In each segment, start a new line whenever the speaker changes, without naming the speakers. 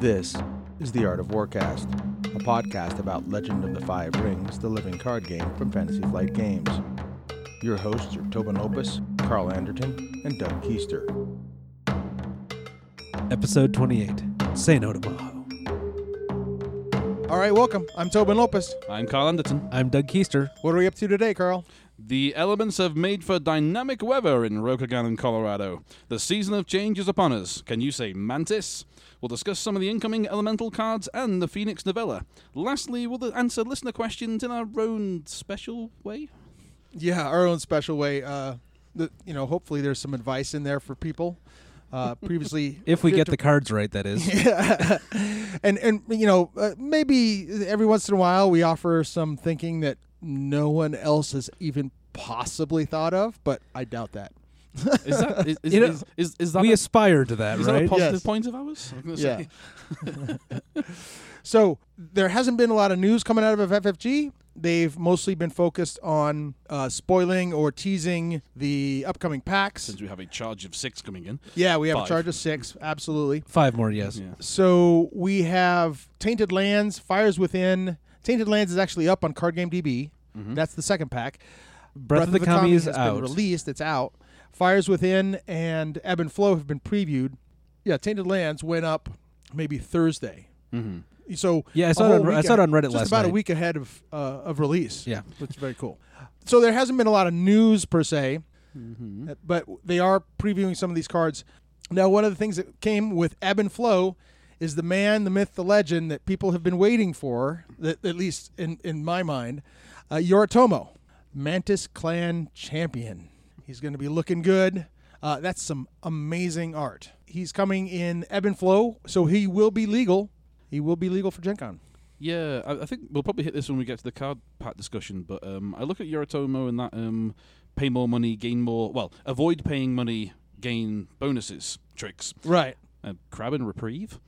This is The Art of Warcast, a podcast about Legend of the Five Rings, the living card game from Fantasy Flight Games. Your hosts are Tobin Lopez, Carl Anderton, and Doug Keister.
Episode 28. Say no to Maho.
All right, welcome. I'm Tobin Lopez.
I'm Carl Anderton.
I'm Doug Keister.
What are we up to today, Carl?
The elements have made for dynamic weather in Rokugan and Colorado. The season of change is upon us. Can you say mantis? We'll discuss some of the incoming elemental cards and the Phoenix novella. Lastly, we'll answer listener questions in our own special way.
Yeah, our own special way. Uh, the, you know, hopefully there's some advice in there for people. Uh, previously,
If we get the cards right, that is.
yeah. and and you know uh, maybe every once in a while we offer some thinking that no one else has even possibly thought of, but I doubt that.
Is that is, is,
You know,
is, is, is that
we
a,
aspire to that,
is that a
right?
positive
Yes.
point of ours? I was gonna
Yeah. So there hasn't been a lot of news coming out of FFG. They've mostly been focused on uh, spoiling or teasing the upcoming packs.
Since we have a charge of six coming in.
Yeah, we have a charge of six, absolutely.
Five more, yes.
Yeah.
So we have Tainted Lands, Fires Within. Tainted Lands is actually up on Card Game DB.
Mhm.
That's the second pack.
Breath, of the, Kami is
has
out.
been released. It's out. Fires Within and Ebb and Flow have been previewed. Yeah, Tainted Lands went up maybe Thursday.
Mhm.
So
Yeah, I saw it on- I saw it on Reddit
just
last
about a week ahead of uh, of release.
Yeah.
which is very cool. So there hasn't been a lot of news per se,
Mhm.
uh, but they are previewing some of these cards. Now, one of the things that came with Ebb and Flow is the man, the myth, the legend that people have been waiting for, that at least in, in my mind, uh, Yoritomo, Mantis Clan champion. He's going to be looking good. Uh, that's some amazing art. He's coming in Ebb and Flow, so he will be legal. He will be legal for Gen Con.
Yeah, I, I think we'll probably hit this when we get to the card pack discussion. But um, I look at Yoritomo and that um, pay more money, gain more. Well, avoid paying money, gain bonuses tricks.
Right.
Uh, Crab and reprieve,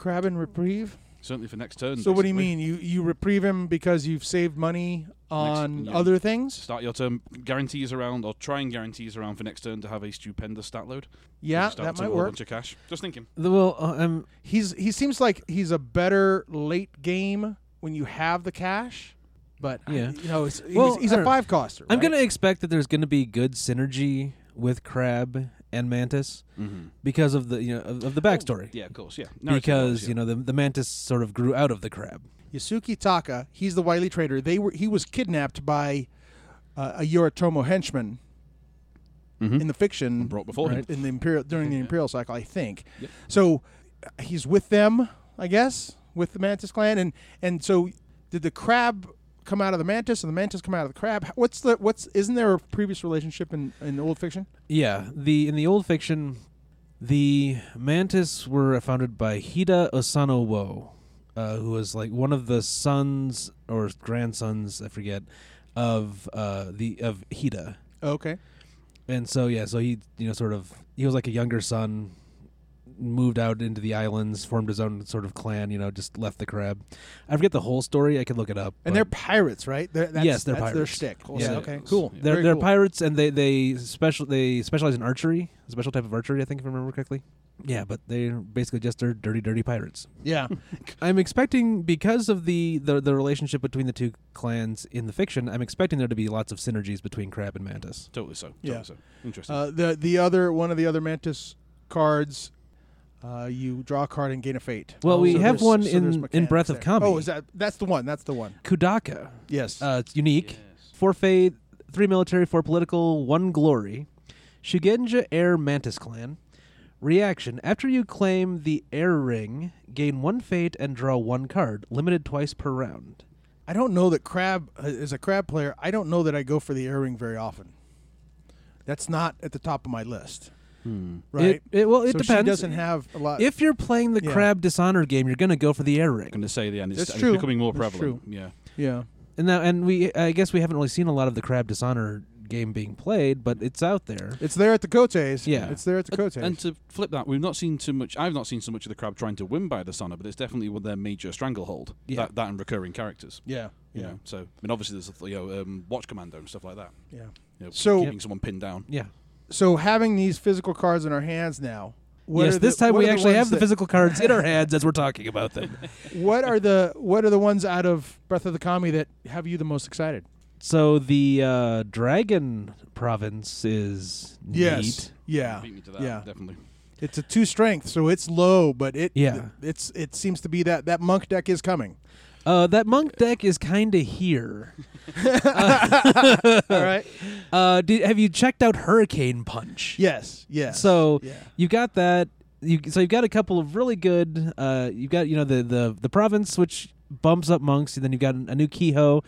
Crab and reprieve.
certainly for next turn.
So what do you
basically.
mean? You you reprieve him because you've saved money on
yeah.
other things?
Start your turn guarantees around, or try and guarantees around for next turn to have a stupendous stat load.
Yeah,
You start
that
to
might
roll A
work.
bunch of cash. Just thinking.
The- well, uh, um,
He's he seems like he's a better late game when you have the cash, but I-
Yeah.
you know, it's, he's,
Well,
he's
I
a
don't know.
five coster.
I'm
right?
going to expect that there's going to be good synergy with Crab and Mantis
Mm-hmm.
because of the you know of, of the backstory.
Yeah, of course. Yeah.
Because you know the the Mantis sort of grew out of the Crab.
Yasuki Taka. He's the wily trader. They were he was kidnapped by uh, a Yoritomo henchman
hmm
in the fiction
brought before him.
in the imperial during the
Yeah.
imperial cycle, I think.
Yep.
So uh, he's with them, I guess, with the Mantis clan, and and so did the crab come out of the Mantis and the Mantis come out of the crab? What's the what's isn't there a previous relationship in in old fiction?
Yeah, the in the old fiction, the Mantis were founded by Hida Osano Wo, uh, who was like one of the sons or grandsons, I forget, of uh, the of Hida.
Okay.
And so yeah, so he you know sort of he was like a younger son, moved out into the islands, formed his own sort of clan. You know, just left the crab. I forget the whole story. I could look it up.
And they're pirates, right? They're, that's,
Yes, they're
that's their
pirates.
shtick.
course
Yeah. Okay. Cool.
Yeah.
they're
Very
they're
cool.
pirates, and they they special they specialize in archery, a special type of archery. I think if I remember correctly. Yeah, but they're basically just are dirty, dirty pirates.
Yeah.
I'm expecting because of the, the the relationship between the two clans in the fiction. I'm expecting there to be lots of synergies between Crab and Mantis.
Totally so. Totally
Yeah.
so. Interesting.
Uh, the the other one of the other Mantis cards, uh, you draw a card and gain a fate.
Well, we
So
have one
so
in- in
mechanics
Breath of
there.
Kami.
Oh, is that that's the one? That's the one.
Kudaka.
Yes.
Uh, it's unique.
Yes.
Four fate, three military, four political, one glory. Shugenja Air Mantis Clan. Reaction: After you claim the Air Ring, gain one fate and draw one card, limited twice per round.
I don't know that crab uh, as a crab player. I don't know that I go for the air ring very often. That's not at the top of my list,
Hmm.
right?
It, it- well, it
so
depends.
She doesn't have a lot.
if you're playing the
Yeah.
Crab Dishonor game, you're going to go for the Air Ring.
I'm going to say the end. It's, it's
true.
becoming more
That's
prevalent. Yeah.
yeah,
And now, and we, I guess we haven't really seen a lot of the Crab Dishonor game being played, but it's out there.
it's there at the Koteis.
Yeah.
it's there at the Koteis.
And to flip that, we've not seen too much. I've not seen so much of the crab trying to win by the Dishonor, but it's definitely with their major stranglehold.
Yeah.
That, that and recurring characters.
yeah,
You
yeah,
know, so I mean, obviously there's you know um, Watch Commander and stuff like that.
yeah.
You know,
So-
keeping someone pinned down.
Yeah.
So having these physical cards in our hands now, What
yes,
are
this
the-
time
what
we
are the
actually have the physical cards in our hands as we're talking about them.
What are the what are the ones out of Breath of the Kami that have you the most excited?
So the uh, Dragon Province is neat.
Yeah.
Beat me to that,
Yeah.
definitely.
It's a two strength, so it's low, but it
Yeah.
it's it seems to be that that monk deck is coming.
Uh, that monk deck is kind of here.
All right.
Uh, did, have you checked out Hurricane Punch?
Yes. Yes.
So
yeah.
you got that. You so you've got a couple of really good. Uh, you've got you know the the the province which bumps up monks, and then you've got a new kihō,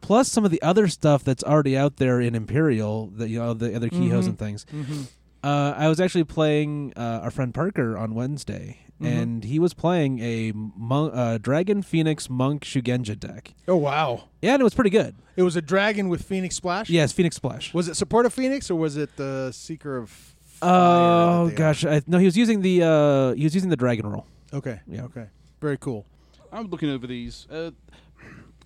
plus some of the other stuff that's already out there in Imperial. The you know the other kihōs
Mhm.
and things.
Mm-hmm.
Uh, I was actually playing uh, our friend Parker on Wednesday,
Mhm.
and he was playing a mon- uh, Dragon Phoenix Monk Shugenja deck.
Oh wow!
Yeah, and it was pretty good.
It was a dragon with Phoenix Splash.
Yes, Phoenix Splash.
Was it support of Phoenix or was it the Seeker of?
Oh
that
gosh, I, no, he was using the uh, he was using the Dragon
Role. Okay.
Yeah.
Okay. Very cool.
I'm looking over these.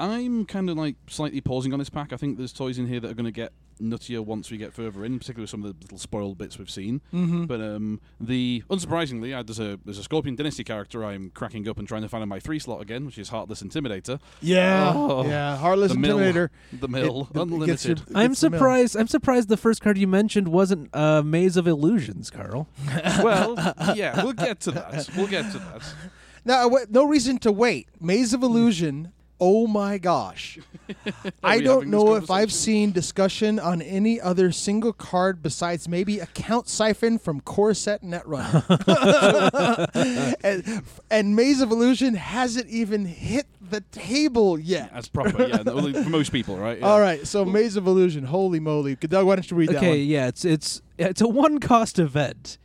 I'm kind of like slightly pausing on this pack. I think there's toys in here that are going to get nuttier once we get further in, particularly some of the little spoiled bits we've seen.
Mm-hmm.
But um, the unsurprisingly, uh, there's a there's a Scorpion Dynasty character I'm cracking up and trying to find in my three slot again, which is Heartless Intimidator.
yeah.
Oh.
yeah. Heartless
The mill.
Intimidator.
The mill,
It- it
unlimited.
your-
I'm
It's the mill.
surprised. I'm surprised the first card you mentioned wasn't uh, Maze of Illusions, Carl.
well, yeah, we'll get to that. We'll get to that.
Now, no reason to wait. Maze of Illusion. Oh my gosh! I don't know if I've seen discussion on any other single card besides maybe Account Siphon from Core Set Netrunner. and, and Maze of Illusion hasn't even hit the table yet.
As proper, yeah, for most people, right? Yeah.
All right, so Maze of Illusion. Holy moly! Doug, why don't you read that
Okay, yeah, it's it's it's a one cost event.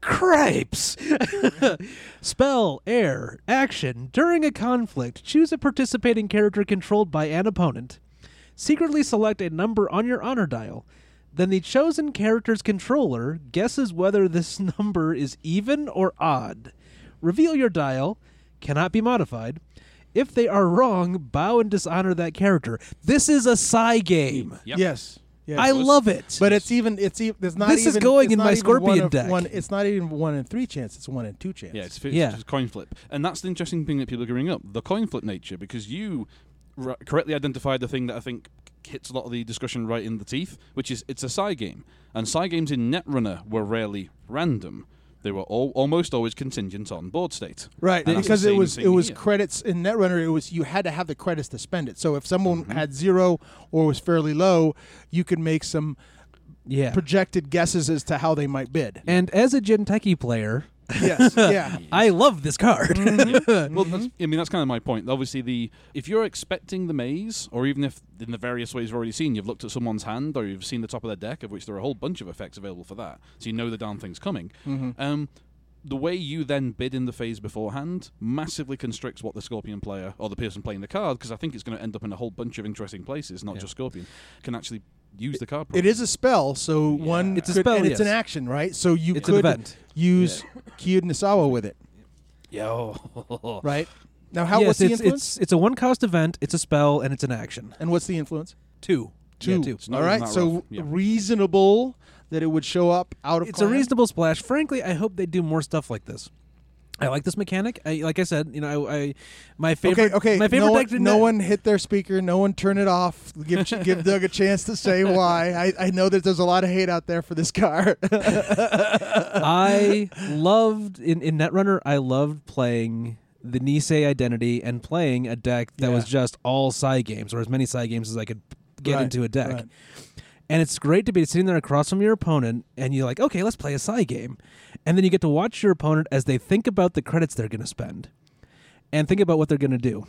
Cripes. Spell, air, action. During a conflict, choose a participating character controlled by an opponent. Secretly select a number on your honor dial. Then the chosen character's controller guesses whether this number is even or odd. Reveal your dial, cannot be modified. If they are wrong, bow and dishonor that character. This is a Psi game.
Yep.
Yes. Yes.
I love it.
But it's even it's even there's not
This is going in my Scorpion
one
deck.
One, it's not even one in three chance. It's one in two chance.
Yeah, it's, it's
Yeah.
just coin flip, and that's the interesting thing that people are bringing up: the coin flip nature, because you r- correctly identified the thing that I think hits a lot of the discussion right in the teeth, which is it's a psi game, and psi games in Netrunner were rarely random; they were all, almost always contingent on board state.
Right,
And
because it was it was
here.
credits in Netrunner. It was you had to have the credits to spend it. So if someone
Mhm.
had zero or was fairly low, you could make some
yeah.
projected guesses as to how they might bid.
And as a Jinteki player,
yes, yeah,
I love this card.
Mm-hmm.
Well, that's, I mean that's kind of my point. Obviously, the if you're expecting the maze, or even if in the various ways you've already seen, you've looked at someone's hand, or you've seen the top of their deck, of which there are a whole bunch of effects available for that, so you know the darn thing's coming.
Mhm.
Um, the way you then bid in the phase beforehand massively constricts what the Scorpion player or the person playing the card, because I think it's going to end up in a whole bunch of interesting places, not
Yeah.
just Scorpion, can actually use the card.
It is a spell, so
Yeah.
one
It's a
could-
spell,
and it's an action, right? So you
it's an
could
event.
use Kyuden Isawa with it,
Yo.
right? Now, how
yes,
what's the
it's,
influence?
it's it's a one cost event. It's a spell and it's an action.
and what's the influence?
Two.
Two.
Yeah, two.
It's not
All
even
right,
that
so.
Yeah.
reasonable that it would show up out of.
It's a reasonable splash. Frankly, I hope they do more stuff like this. I like this mechanic. I, like I said, you know, I, I my favorite.
okay, okay.
My favorite
no, one, no one hit their speaker. No one turn it off. Give give Doug a chance to say why. I, I know that there's a lot of hate out there for this card.
I loved in in Netrunner. I loved playing the Nisei identity and playing a deck that
Yeah.
was just all psi games, or as many psi games as I could get
Right,
into a deck.
right.
And it's great to be sitting there across from your opponent, and you're like, okay, let's play a psi game, and then you get to watch your opponent as they think about the credits they're going to spend, and think about what they're going to do.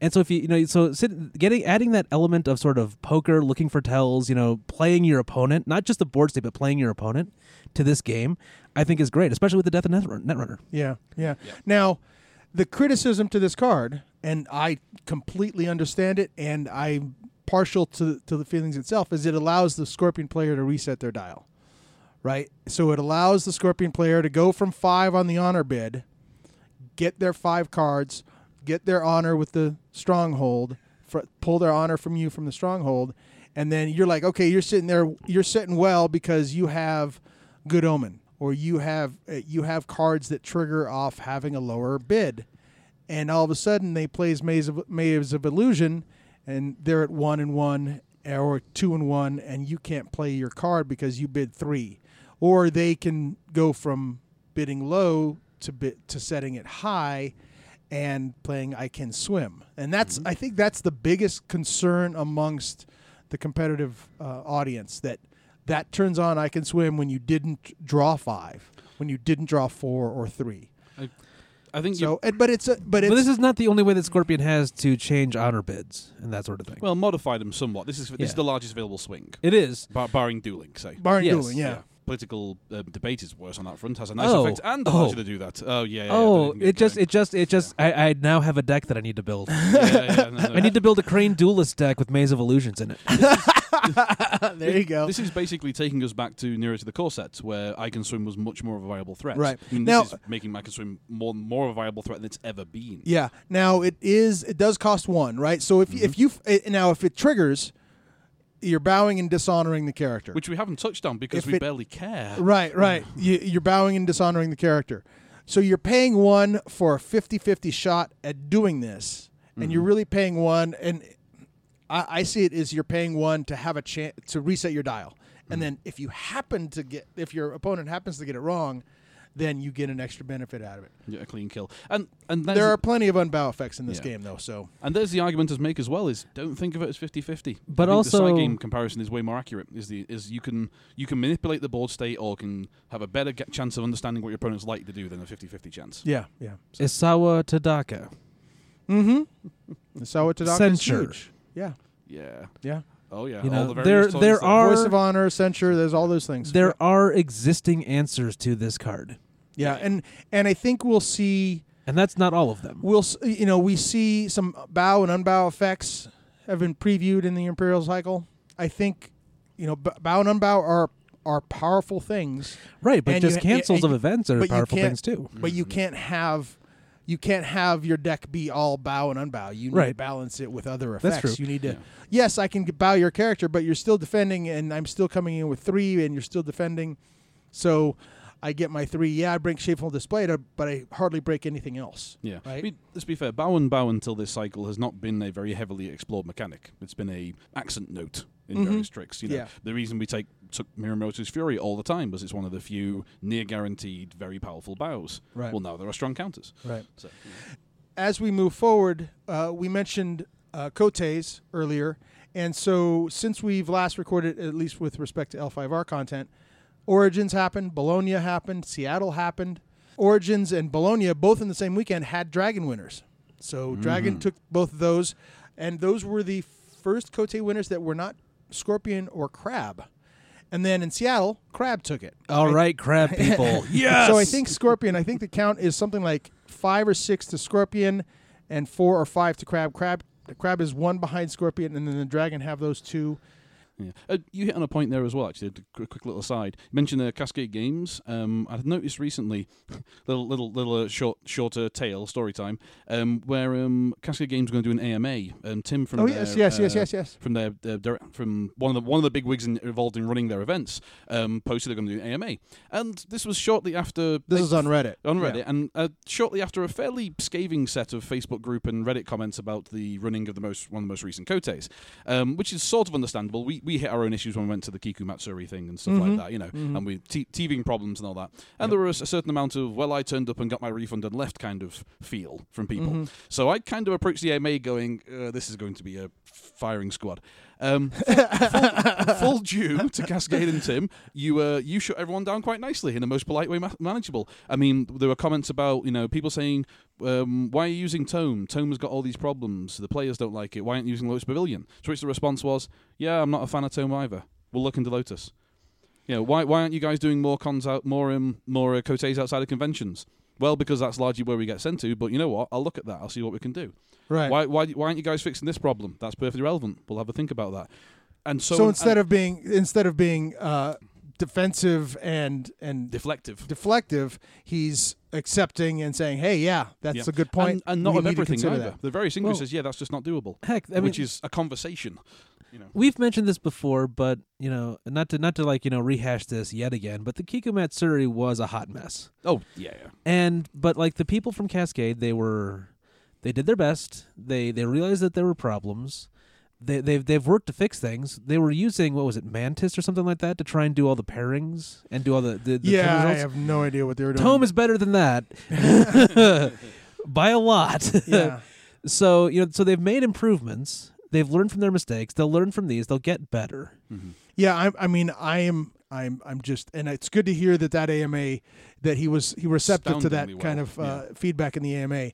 And so if you you know so sit, getting adding that element of sort of poker, looking for tells, you know, playing your opponent, not just the board state, but playing your opponent to this game, I think is great, especially with the death of Netrunner. Netrunner.
Yeah, yeah.
Yeah.
Now, the criticism to this card, and I completely understand it, and I'm partial to to the feelings itself, is it allows the Scorpion player to reset their dial, right? So it allows the Scorpion player to go from five on the honor bid, get their five cards, get their honor with the stronghold, pull their honor from you from the stronghold, and then you're like, okay, you're sitting there, you're sitting well because you have good omen. or you have uh, you have cards that trigger off having a lower bid, and all of a sudden they plays Maze of Maze of Illusion, and they're at one and one or two and one, and you can't play your card because you bid three, or they can go from bidding low to bid to setting it high. And playing I Can Swim. And that's, I think that's the biggest concern amongst the competitive uh, audience that that turns on I Can Swim when you didn't draw five, when you didn't draw four or three.
I think you
So, and, but it's a, but it's
But this is not the only way that Scorpion has to change honor bids and that sort of thing.
well modify them somewhat. This is this is the largest available swing,
it is.
bar- barring dueling. Say.
barring
yes,
dueling, yeah.
Political uh, debate is worse on that front. Has a nice
Oh,
effect and
oh.
allows you to do that. Oh yeah. yeah
oh,
yeah,
it just, it just, it just. I, I now have a deck that I need to build.
yeah, yeah, no, no.
I need to build a Crane Duelist deck with Maze of Illusions in it.
there you go.
This is basically taking us back to nearer to the core set, where I Can Swim was much more of a viable threat.
Right.
I mean,
Now-
this is making I Can Swim more more of a viable threat than it's ever been.
yeah. Now it is. It does cost one, right? So if if you now if it triggers, you're bowing and dishonoring the character.
Which we haven't touched on because
If
we
it-
barely care.
Right, right. you, you're bowing and dishonoring the character. So you're paying one for a 50-50 shot at doing this, and you're mm-hmm. really paying one. And I, I see it as you're paying one to have a chance to reset your dial. And mm-hmm. then if you happen to get, if your opponent happens to get it wrong, then you get an extra benefit out of it.
Yeah, a clean kill. And and
There are plenty of unbow effects in this
Yeah.
game, though. So
And there's the argument to make as well is don't think of it as 50-50.
But
I think the psi game comparison is way more accurate. Is the is you can you can manipulate the board state or can have a better ge- chance of understanding what your opponent's likely to do than a 50-50 chance.
yeah, yeah.
Isawa Tadaka.
Mm-hmm. So it's
Censure.
huge. Yeah,
Yeah.
yeah.
Oh yeah.
You
all
know,
the
there-
various
there are-
Voice of honor, censure. There's all those things.
There are existing answers to this card,
Yeah, and and I think we'll see
and that's not all of them.
we'll s- you know we see some bow and unbow effects have been previewed in the Imperial cycle. I think you know bow and unbow are are powerful things,
Right, but
And
just
you-
cancels
and
of
you-
events are powerful things too.
but you can't have you can't have your deck be all bow and unbow. You need to
Right.
balance it with other effects.
That's true.
You need to
Yeah.
yes, I can bow your character, but you're still defending, and I'm still coming in with three, and you're still defending. So I get my three. Yeah, I break Shameful Display, but I hardly break anything else.
Yeah.
Right?
I mean, let's be fair. Bow and bow until this cycle has not been a very heavily explored mechanic. It's been a accent note in
Mhm.
various tricks. You know,
Yeah.
the reason we take took Mirumoto's Fury all the time was it's one of the few near guaranteed very powerful bows.
Right.
Well, now there are strong counters.
Right.
So,
as we move forward, uh, we mentioned uh, Koteis earlier, and so since we've last recorded, at least with respect to L5R content, Origins happened, Bologna happened, Seattle happened. Origins and Bologna, both in the same weekend, had Dragon winners. So mm-hmm. Dragon took both of those, and those were the first Kotei winners that were not Scorpion or Crab. And then in Seattle, Crab took it.
All right, crab people. yes.
So I think Scorpion. I think the count is something like five or six to Scorpion, and four or five to Crab. Crab. The Crab is one behind Scorpion, and then the Dragon have those two.
Yeah. Uh, you hit on a point there as well, actually. A quick, little aside. You mentioned uh, Cascade Games. Um, I've noticed recently, little little little uh, short shorter tale story time, um, where um, Cascade Games are going to do an AMA. Um, Tim from
Oh
their,
yes, yes, yes,
uh,
yes, yes.
from their, their from one of the one of the big wigs in, involved in running their events um, posted they're going to do an AMA, and this was shortly after
This is on Reddit.
on Reddit,
Yeah.
and uh, shortly after a fairly scathing set of Facebook group and Reddit comments about the running of the most one of the most recent Koteis, um, which is sort of understandable. We we hit our own issues when we went to the Kiku Matsuri thing and stuff
Mhm.
like that, you know, and we t- teething problems and all that. And there was a certain amount of well, I turned up and got my refund and left kind of feel from people.
Mm-hmm.
So I kind of approached the AMA going, uh, this is going to be a firing squad. Um, full, full due to Cascade and Tim, you uh, you shut everyone down quite nicely in the most polite way ma- manageable. I mean, there were comments about you know people saying, um, "Why are you using Tome? Tome's got all these problems. The players don't like it. Why aren't you using Lotus Pavilion?" To which the response was, "Yeah, I'm not a fan of Tome either. We'll look into Lotus." You know, why why aren't you guys doing more cons out, more um, more uh, koteis outside of conventions? Well, because that's largely where we get sent to. But you know what? I'll look at that. I'll see what we can do.
Right.
Why, why, why aren't you guys fixing this problem? That's perfectly relevant. We'll have a think about that. And so,
So, instead of being instead of being uh, defensive and and
deflective,
deflective, he's accepting and saying, "Hey, yeah, that's
Yeah.
a good point."
and, and not
We
of
need
everything either.
that.
The very single
Well-
says, "Yeah, that's just not doable,"
Heck, I mean,
which is a conversation. You know.
We've mentioned this before, but you know, not to not to like you know rehash this yet again. But the Kiku Matsuri was a hot mess,
Oh yeah, yeah.
and but like the people from Cascade, they were they did their best. They they realized that there were problems. They they've they've worked to fix things. They were using what was it Mantis or something like that to try and do all the pairings and do all the, the, the
yeah,
turn
I have no idea what they were doing.
Tome is better than that by a lot.
yeah.
so you know, so they've made improvements. They've learned from their mistakes. They'll learn from these. They'll get better.
Mhm.
Yeah, I, I mean, I am, I'm, I'm just, and it's good to hear that that AMA, that he was, he receptive to that
Astoundingly
kind of uh, feedback in the AMA.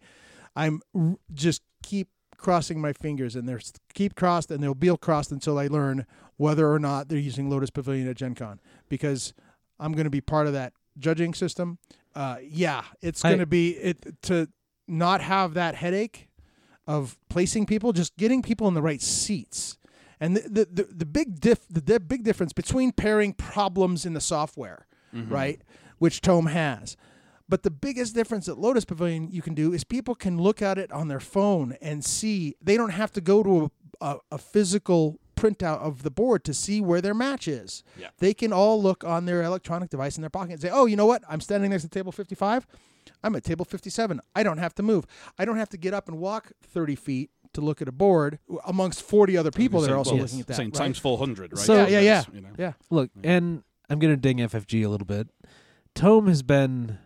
I'm r- just keep crossing my fingers, and they're keep crossed, and they'll be crossed until I learn whether or not they're using Lotus Pavilion at Gen Con, because I'm going to be part of that judging system. Uh, yeah, it's going to be it to not have that headache of placing people, just getting people in the right seats. And the the, the, the big diff the, di- big difference between pairing problems in the software, right, which Tome has. But the biggest difference at Lotus Pavilion you can do is people can look at it on their phone and see. They don't have to go to a, a, a physical printout of the board to see where their match is.
Yeah.
They can all look on their electronic device in their pocket and say, "Oh, you know what? I'm standing next to table 55. I'm at table 57. I don't have to move. I don't have to get up and walk 30 feet to look at a board amongst 40 other people that are also
Well,
looking at that.
Saying
right?
times four hundred, right?
So-
yeah, yeah, yeah,
You know.
yeah.
Look, and I'm gonna ding FFG a little bit. Tome has been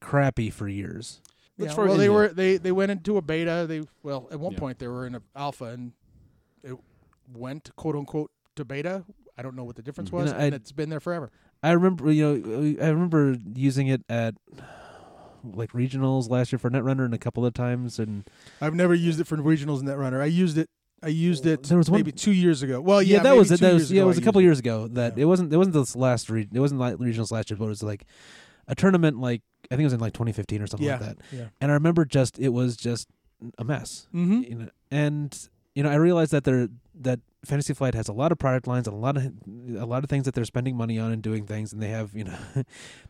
crappy for years.
Yeah, well, they were they they went into a beta. They well, at one
Yeah.
point they were in a alpha and it went quote unquote to beta. I don't know what the difference mm.
You
was,
know,
and
I-
it's been there forever.
I remember, you know, I remember using it at like regionals last year for Netrunner and a couple of times, and
I've never used it for regionals and Netrunner. I used it. I used it
There was one-
maybe two years ago. Well,
yeah,
yeah,
that was it. That was
years
yeah, it was
I
a couple
used
years ago. That
Yeah.
it wasn't. It wasn't this last. Re- it wasn't like regionals last year, but it was like a tournament. Like I think it was in like 2015 or something
Yeah.
like that.
Yeah.
And I remember just it was just a mess.
Mm-hmm.
you know, and you know, I realized that there that Fantasy Flight has a lot of product lines and a lot of a lot of things that they're spending money on and doing things, and they have you know,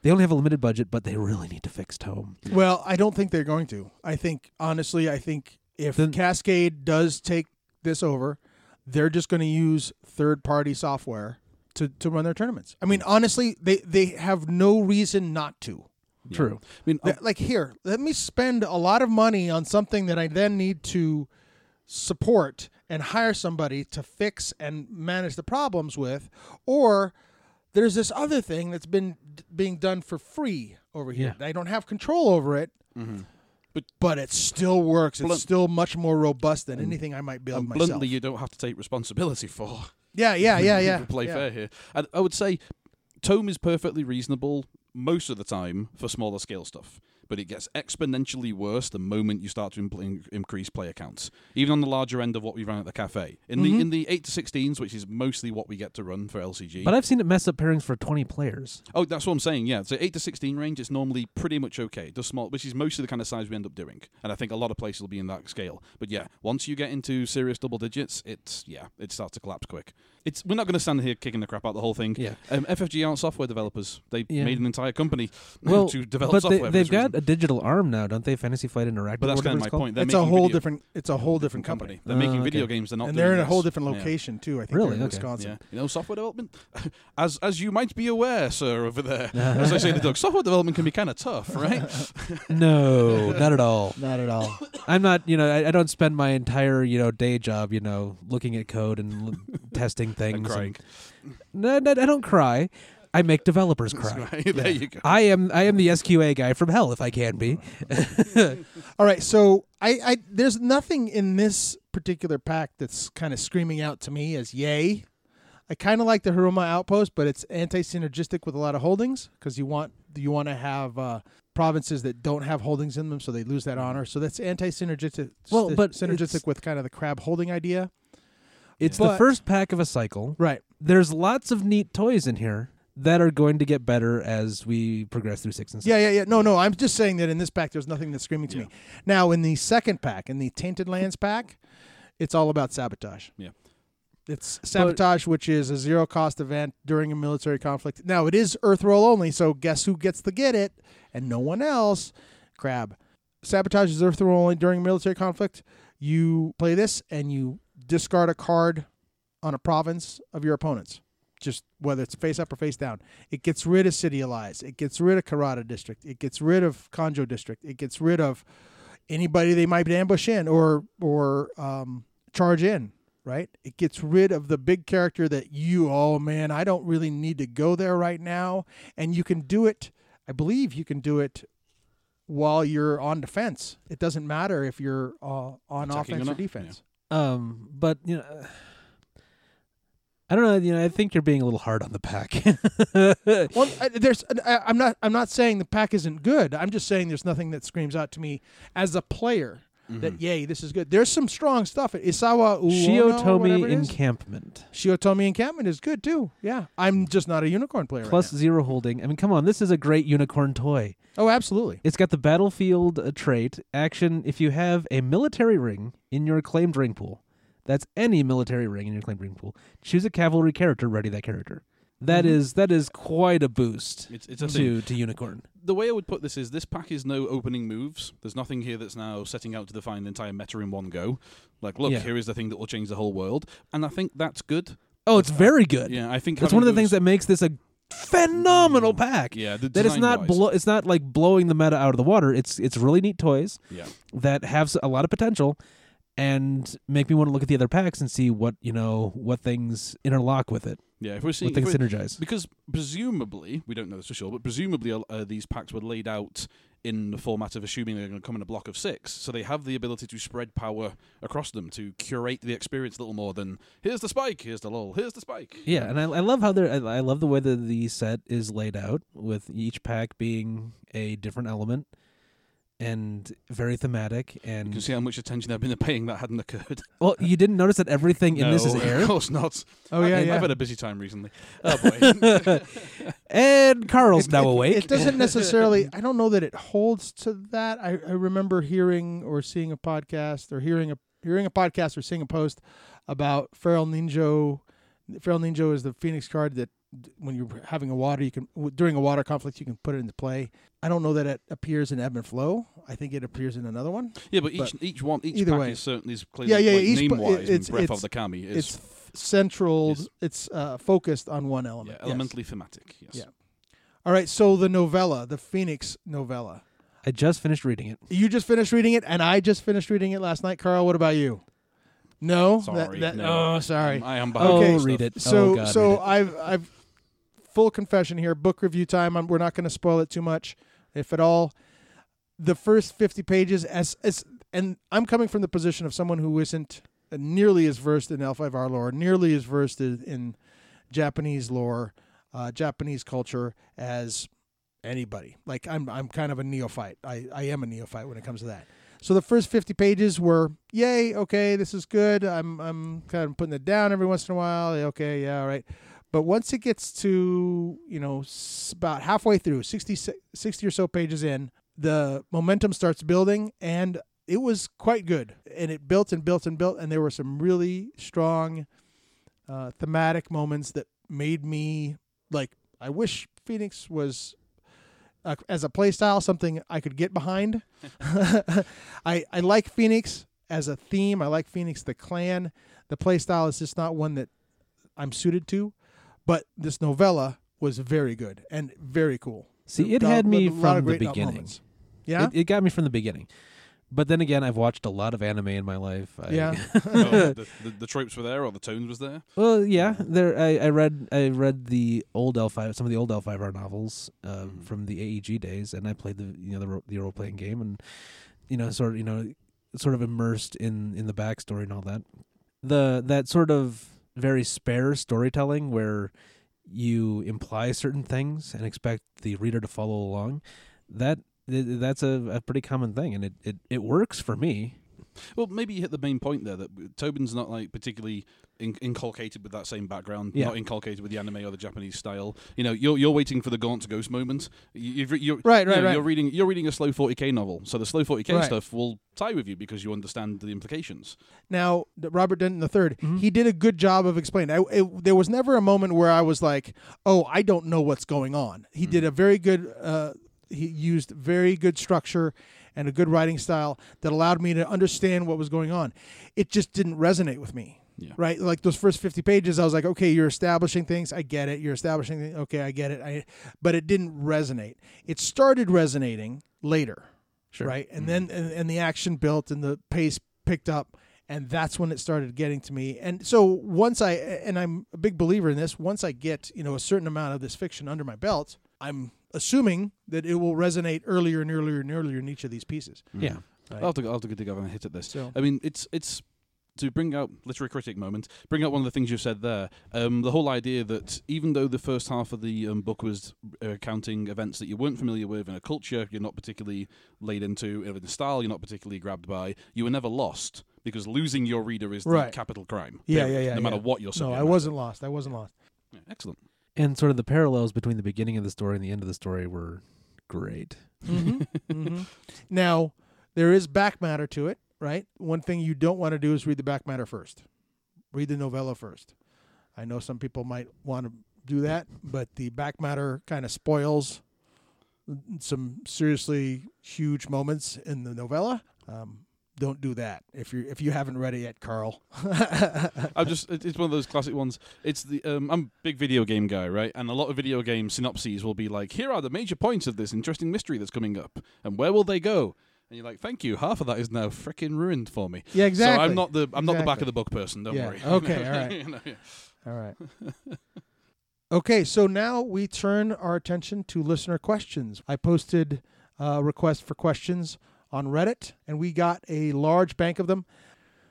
they only have a limited budget, but they really need to fix Tome.
Well, I don't think they're going to. I think honestly, I think if
Then-
Cascade does take this over, they're just going to use third-party software to, to run their tournaments. I mean, honestly, they they have no reason not to.
Yeah.
True.
I mean,
Like here, let me spend a lot of money on something that I then need to support and hire somebody to fix and manage the problems with, or there's this other thing that's been d- being done for free over here. I don't have control over it,
mhm.
but it still works. It's still much more robust than anything I might build
and
myself.
bluntly, you don't have to take responsibility for.
yeah, yeah, yeah, yeah.
Play
yeah.
fair here. And I would say Tome is perfectly reasonable most of the time for smaller scale stuff, but it gets exponentially worse the moment you start to impl- increase player counts. Even on the larger end of what we run at the cafe. In
Mhm.
the in the eight to sixteens, which is mostly what we get to run for LCG.
But I've seen it mess up pairings for 20 players.
Oh, that's what I'm saying. Yeah, so eight to sixteen range is normally pretty much okay. The small, which is mostly the kind of size we end up doing, and I think a lot of places will be in that scale. But yeah, once you get into serious double digits, it's yeah, it starts to collapse quick. It's we're not going to stand here kicking the crap out the whole thing.
Yeah.
Um, FFG aren't software developers. They
Yeah.
made an entire company
Well,
to develop
but
software.
they, they've got
reason.
A digital arm now, don't they? Fantasy Flight Interactive.
But that's kind of my
it's called?
point. They're
It's a whole
video-
different. It's a whole different company,
They're
Oh,
making ah,
okay.
video games. They're not.
and they're
doing
in a whole
this.
different
Yeah.
location too. I think
Really?
they're in
Okay.
Wisconsin.
Yeah, you know, software development, as as you might be aware, sir, over there. as I say to Doug, software development can be kind of tough, right?
No, not at all.
Not at all.
I'm not, you know, I, I don't spend my entire, you know, day job, you know, looking at code and l- testing things.
and crying.
No, no, I don't cry. I make developers cry.
Right, there you go.
I am I am the SQA guy from hell if I can be.
All right, so I, I there's nothing in this particular pack that's kind of screaming out to me as yay. I kind of like the Haruma Outpost, but it's anti-synergistic with a lot of holdings because you want you want to have uh, provinces that don't have holdings in them, so they lose that honor. So that's anti-synergistic.
Well, but
synergistic with kind of the crab holding idea,
It's
But-
the first pack of a cycle.
right?
There's lots of neat toys in here that are going to get better as we progress through six and
Yeah,
seven.
yeah, yeah. Yeah. No, no. I'm just saying that in this pack, there's nothing that's screaming to
Yeah.
me. Now, in the second pack, in the Tainted Lands pack, it's all about sabotage.
Yeah.
It's sabotage, which is a zero cost event during a military conflict. Now, it is Earth role only, so guess who gets to get it? And no one else. Crab. Sabotage is Earth role only during a military conflict. You play this and you discard a card on a province of your opponents. Just whether it's face up or face down. It gets rid of City of Lies. It gets rid of Karada District. It gets rid of Kanjo District. It gets rid of anybody they might ambush in or or um, charge in. Right? It gets rid of the big character that you. Oh man, I don't really need to go there right now. And you can do it. I believe you can do it while you're on defense. It doesn't matter if you're uh, on
Attacking or
offense or
not, yeah.
defense.
Um, but you know, I don't know. You know, I think you're being a little hard on the pack.
Well, I, there's. I, I'm not. I'm not saying the pack isn't good. I'm just saying there's nothing that screams out to me as a player
Mm-hmm.
that yay, this is good. There's some strong stuff. Isawa Uono,
Shiotome
whatever it is.
encampment
Shiotome encampment is good too. Yeah, I'm just not a unicorn player. right
plus
now.
zero holding. I mean, come on, this is a great unicorn toy.
oh, absolutely.
It's got the battlefield uh, trait action. If you have a military ring in your claimed ring pool, that's any military ring in your claimed ring pool. Choose a cavalry character. Ready that character. That mm-hmm. is that is quite a boost
It's, it's a thing.
to to unicorn.
The way I would put this is this pack is no opening moves. There's nothing here that's now setting out to define the entire meta in one go. Like, look,
Yeah.
here is the thing that will change the whole world. And I think that's good.
Oh, it's uh, very good.
Yeah, I think
That's
having
one of the things that makes this a phenomenal mm. pack.
Yeah, the
That it's not
design-wise.
blow. It's not like blowing the meta out of the water. It's it's really neat toys
Yeah.
that have a lot of potential, and make me want to look at the other packs and see what you know what things interlock with it,
Yeah, if we're seeing
what things synergize.
because presumably we don't know this for sure, but presumably uh, these packs were laid out in the format of assuming they're going to come in a block of six, so they have the ability to spread power across them to curate the experience a little more than here's the spike, here's the lull, here's the spike.
Yeah, and I, I love how they're. I, I love the way that the set is laid out, with each pack being a different element, and very thematic.
And You can see how much attention they've been paying that hadn't occurred.
well, you didn't notice that everything in this is air.
Of course not.
Oh yeah,
I've,
yeah.
I've had a busy time recently. Oh boy.
and Carl's
It-
now
it,
awake.
It doesn't necessarily. I don't know that it holds to that. I, I remember hearing or seeing a podcast or hearing a hearing a podcast or seeing a post about Feral Ningyo. Feral Ningyo is the Phoenix card that d- when you're having a water, you can during a water conflict you can put it into play. I don't know that it appears in Ebb and Flow. I think it appears in another one.
yeah, but each each one each
either
pack
way.
is certainly is clearly
Yeah, yeah,
like,
each
name wise
it's-
Breath
it's-
of the Kami is
It's f- central.
is-
It's uh, focused on one
yeah,
element. Yes.
elementally thematic. Yes.
Yeah. All right. So the novella, the Phoenix novella.
I just finished reading it.
You just finished reading it, and I just finished reading it last night. Carl, what about you? No,
Sorry,
That- that-
no.
Oh, sorry.
Um, I am
Oh,
Okay,
on
read it.
so,
oh, God,
so
read it.
I've, I've full confession here. Book review time. I'm, we're not going to spoil it too much, if at all. The first 50 pages, as, as and I'm coming from the position of someone who isn't nearly as versed in L5R lore, nearly as versed in, in Japanese lore, uh, Japanese culture as anybody. Like I'm, I'm kind of a neophyte. I, I am a neophyte when it comes to that. So the first 50 pages were, yay, okay, this is good. I'm, I'm kind of putting it down every once in a while. Okay, yeah, all right. But once it gets to, you know, about halfway through, 60, 60 or so pages in, the momentum starts building and it was quite good. And it built and built and built. And there were some really strong uh, thematic moments that made me like, I wish Phoenix was uh, as a play style something I could get behind. I I like Phoenix as a theme. I like Phoenix the clan. The play style is just not one that I'm suited to, but this novella was very good and very cool.
See, it
A-
had me from the
great
beginning.
Yeah.
It, it got me from the beginning. But then again, I've watched a lot of anime in my life. I,
Yeah.
Oh, the, the, the tropes were there, or the tones was there.
well, yeah. There, I, I read, I read the old L five, some of the old L five R novels um,
Mhm.
from the AEG days, and I played the, you know, the, the role playing game, and you know, sort of, you know, sort of immersed in in the backstory and all that. The that sort of very spare storytelling where you imply certain things and expect the reader to follow along. That that's a, a pretty common thing, and it, it, it works for me.
Well, maybe you hit the main point there that Tobin's not like particularly in- inculcated with that same background,
Yeah.
not inculcated with the anime or the Japanese style. You know, you're you're waiting for the Gaunt's Ghosts moment. You, you've re- you're,
Right,
you
right,
know,
right.
You're reading you're reading a slow 40k novel, so the slow 40k
Right.
stuff will tie with you because you understand the implications.
Now, Robert Denton III,
Mhm.
he did a good job of explaining. I, it, there was never a moment where I was like, "Oh, I don't know what's going on." He did a very good. Uh, he used very good structure and a good writing style that allowed me to understand what was going on. It just didn't resonate with me.
Yeah.
right? Like those first 50 pages, I was like, okay, you're establishing things. I get it. You're establishing things. Okay, I get it. I, but it didn't resonate. It started resonating later,
Sure.
right? And mm-hmm. then and, and the action built and the pace picked up. And that's when it started getting to me. And so once I, and I'm a big believer in this, once I get, you know, a certain amount of this fiction under my belt, I'm assuming that it will resonate earlier and earlier and earlier in each of these pieces.
Yeah.
Right?
I'll have to, I'll have to dig have a hit at this.
So-
I mean, it's it's to bring out literary critic moment. Bring out one of the things you've said there. Um, the whole idea that even though the first half of the um, book was uh, counting events that you weren't familiar with in a culture you're not particularly laid into, in a style you're not particularly grabbed by, you were never lost because losing your reader is the capital crime.
Yeah,
period,
yeah, yeah,
No matter
yeah.
what your
no,
subject
I wasn't lost. I wasn't lost.
Yeah, excellent.
And sort of the parallels between the beginning of the story and the end of the story were great.
hmm hmm Now, there is back matter to it, right? One thing you don't want to do is read the back matter first. Read the novella first. I know some people might want to do that, but the back matter kind of spoils some seriously huge moments in the novella. Um, don't do that if you if you haven't read it yet, Carl.
I'm just it's one of those classic ones. It's the um, I'm a big video game guy, right? And a lot of video game synopses will be like, here are the major points of this interesting mystery that's coming up, and where will they go? And you're like, thank you. Half of that is now freaking ruined for me.
yeah, exactly.
So I'm not the I'm not the back of the book person. Don't
Yeah,
worry.
okay, all right.
You know, yeah.
All right. okay, so now we turn our attention to listener questions. I posted a request for questions on Reddit, and we got a large bank of them.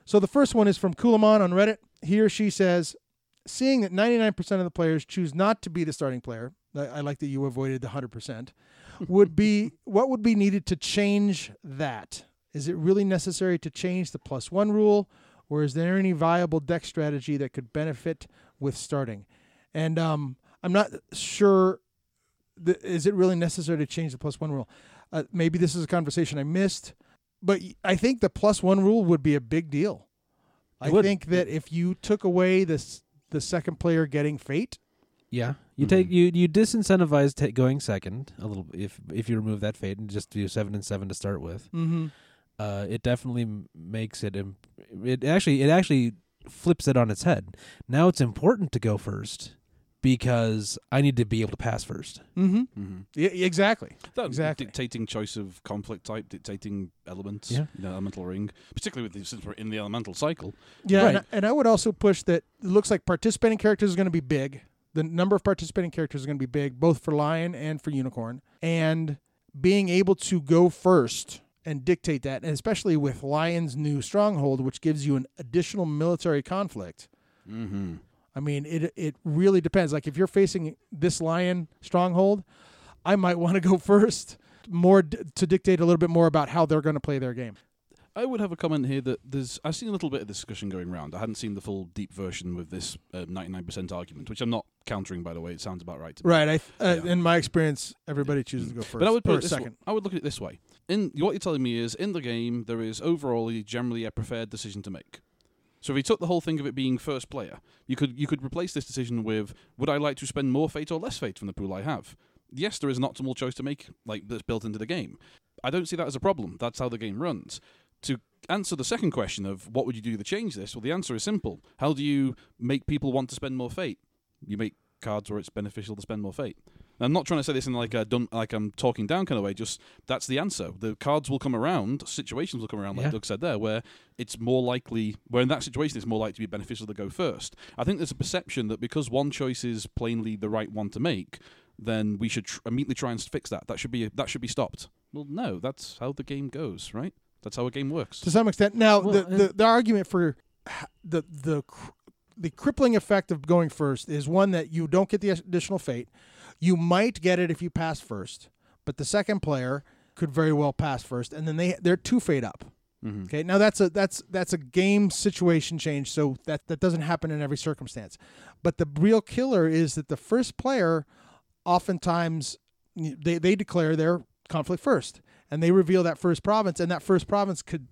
So the first one is from Kulamon on Reddit. He or she says, Seeing that 99% of the players choose not to be the starting player, I like that you avoided the 100%, would be what would be needed to change that? Is it really necessary to change the plus one rule, or is there any viable deck strategy that could benefit with starting? And um, I'm not sure. Th- is it really necessary to change the plus one rule? Uh, maybe this is a conversation I missed, but I think the plus one rule would be a big deal. I
would.
think that if you took away this the second player getting fate,
Yeah, you
Mhm.
take you you disincentivize ta- going second a little if if you remove that fate and just do seven and seven to start with.
mm-hmm.
Uh, it definitely makes it. Imp- it actually it actually flips it on its head. Now it's important to go first because I need to be able to pass first.
Mm-hmm.
Mhm.
Yeah, exactly.
That
Exactly.
dictating choice of conflict type, dictating elements,
Yeah.
you know, elemental ring, particularly with the, since we're in the elemental cycle.
Yeah, and, I, and I would also push that it looks like participating characters is going to be big. The number of participating characters is going to be big, both for Lion and for Unicorn. And being able to go first and dictate that, and especially with Lion's new stronghold, which gives you an additional military conflict.
Mm-hmm.
I mean, it it really depends. Like if you're facing this Lion stronghold, I might want to go first, more d- to dictate a little bit more about how they're going to play their game.
I would have a comment here that there's. I've seen a little bit of discussion going around. I hadn't seen the full deep version with this uh, 99% argument, which I'm not countering, by the way. It sounds about right to me.
Right. I th- uh,
Yeah.
in my experience, everybody chooses to go first.
But I would put
or
it this
second.
Way, I would look at it this way. In what you're telling me is, in the game, there is overall generally a preferred decision to make. So if you took the whole thing of it being first player, you could you could replace this decision with, would I like to spend more fate or less fate from the pool I have? Yes, there is an optimal choice to make, like that's built into the game. I don't see that as a problem. That's how the game runs. To answer the second question of what would you do to change this, well, the answer is simple. How do you make people want to spend more fate? You make cards where it's beneficial to spend more fate. And I'm not trying to say this in like a done, like I'm talking down kind of way. Just that's the answer. The cards will come around, situations will come around, like
Yeah.
Doug said there, where it's more likely, where in that situation it's more likely to be beneficial to go first. I think there's a perception that because one choice is plainly the right one to make, then we should tr- immediately try and fix that. That should be that should be stopped. Well, no, that's how the game goes, right? That's how a game works.
to some extent. Now,
Well,
the,
and-
the the argument for the the cr- the crippling effect of going first is one that you don't get the additional fate. You might get it if you pass first, but the second player could very well pass first, and then they they're two fade up.
Mhm.
Okay, now that's a that's that's a game situation change, so that that doesn't happen in every circumstance. But the real killer is that the first player, oftentimes, they they declare their conflict first, and they reveal that first province, and that first province could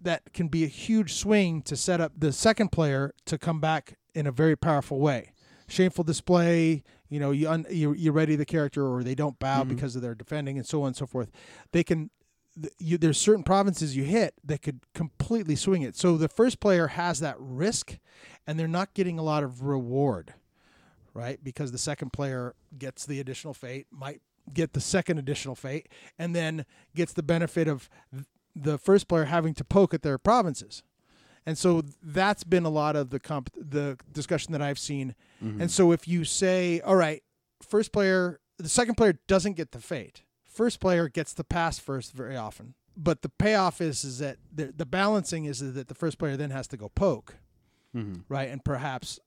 that can be a huge swing to set up the second player to come back in a very powerful way. Shameful display, you know, you un, you, you ready the character, or they don't bow
Mhm.
because of their defending, and so on and so forth. They can you, there's certain provinces you hit that could completely swing it. So the first player has that risk, and they're not getting a lot of reward, right? Because the second player gets the additional fate, might get the second additional fate, and then gets the benefit of the first player having to poke at their provinces. And so that's been a lot of the comp- the discussion that I've seen. And so if you say, all right, first player, the second player doesn't get the fate. First player gets the pass first very often. But the payoff is is that the, the balancing is that the first player then has to go poke,
Mm-hmm.
right, and perhaps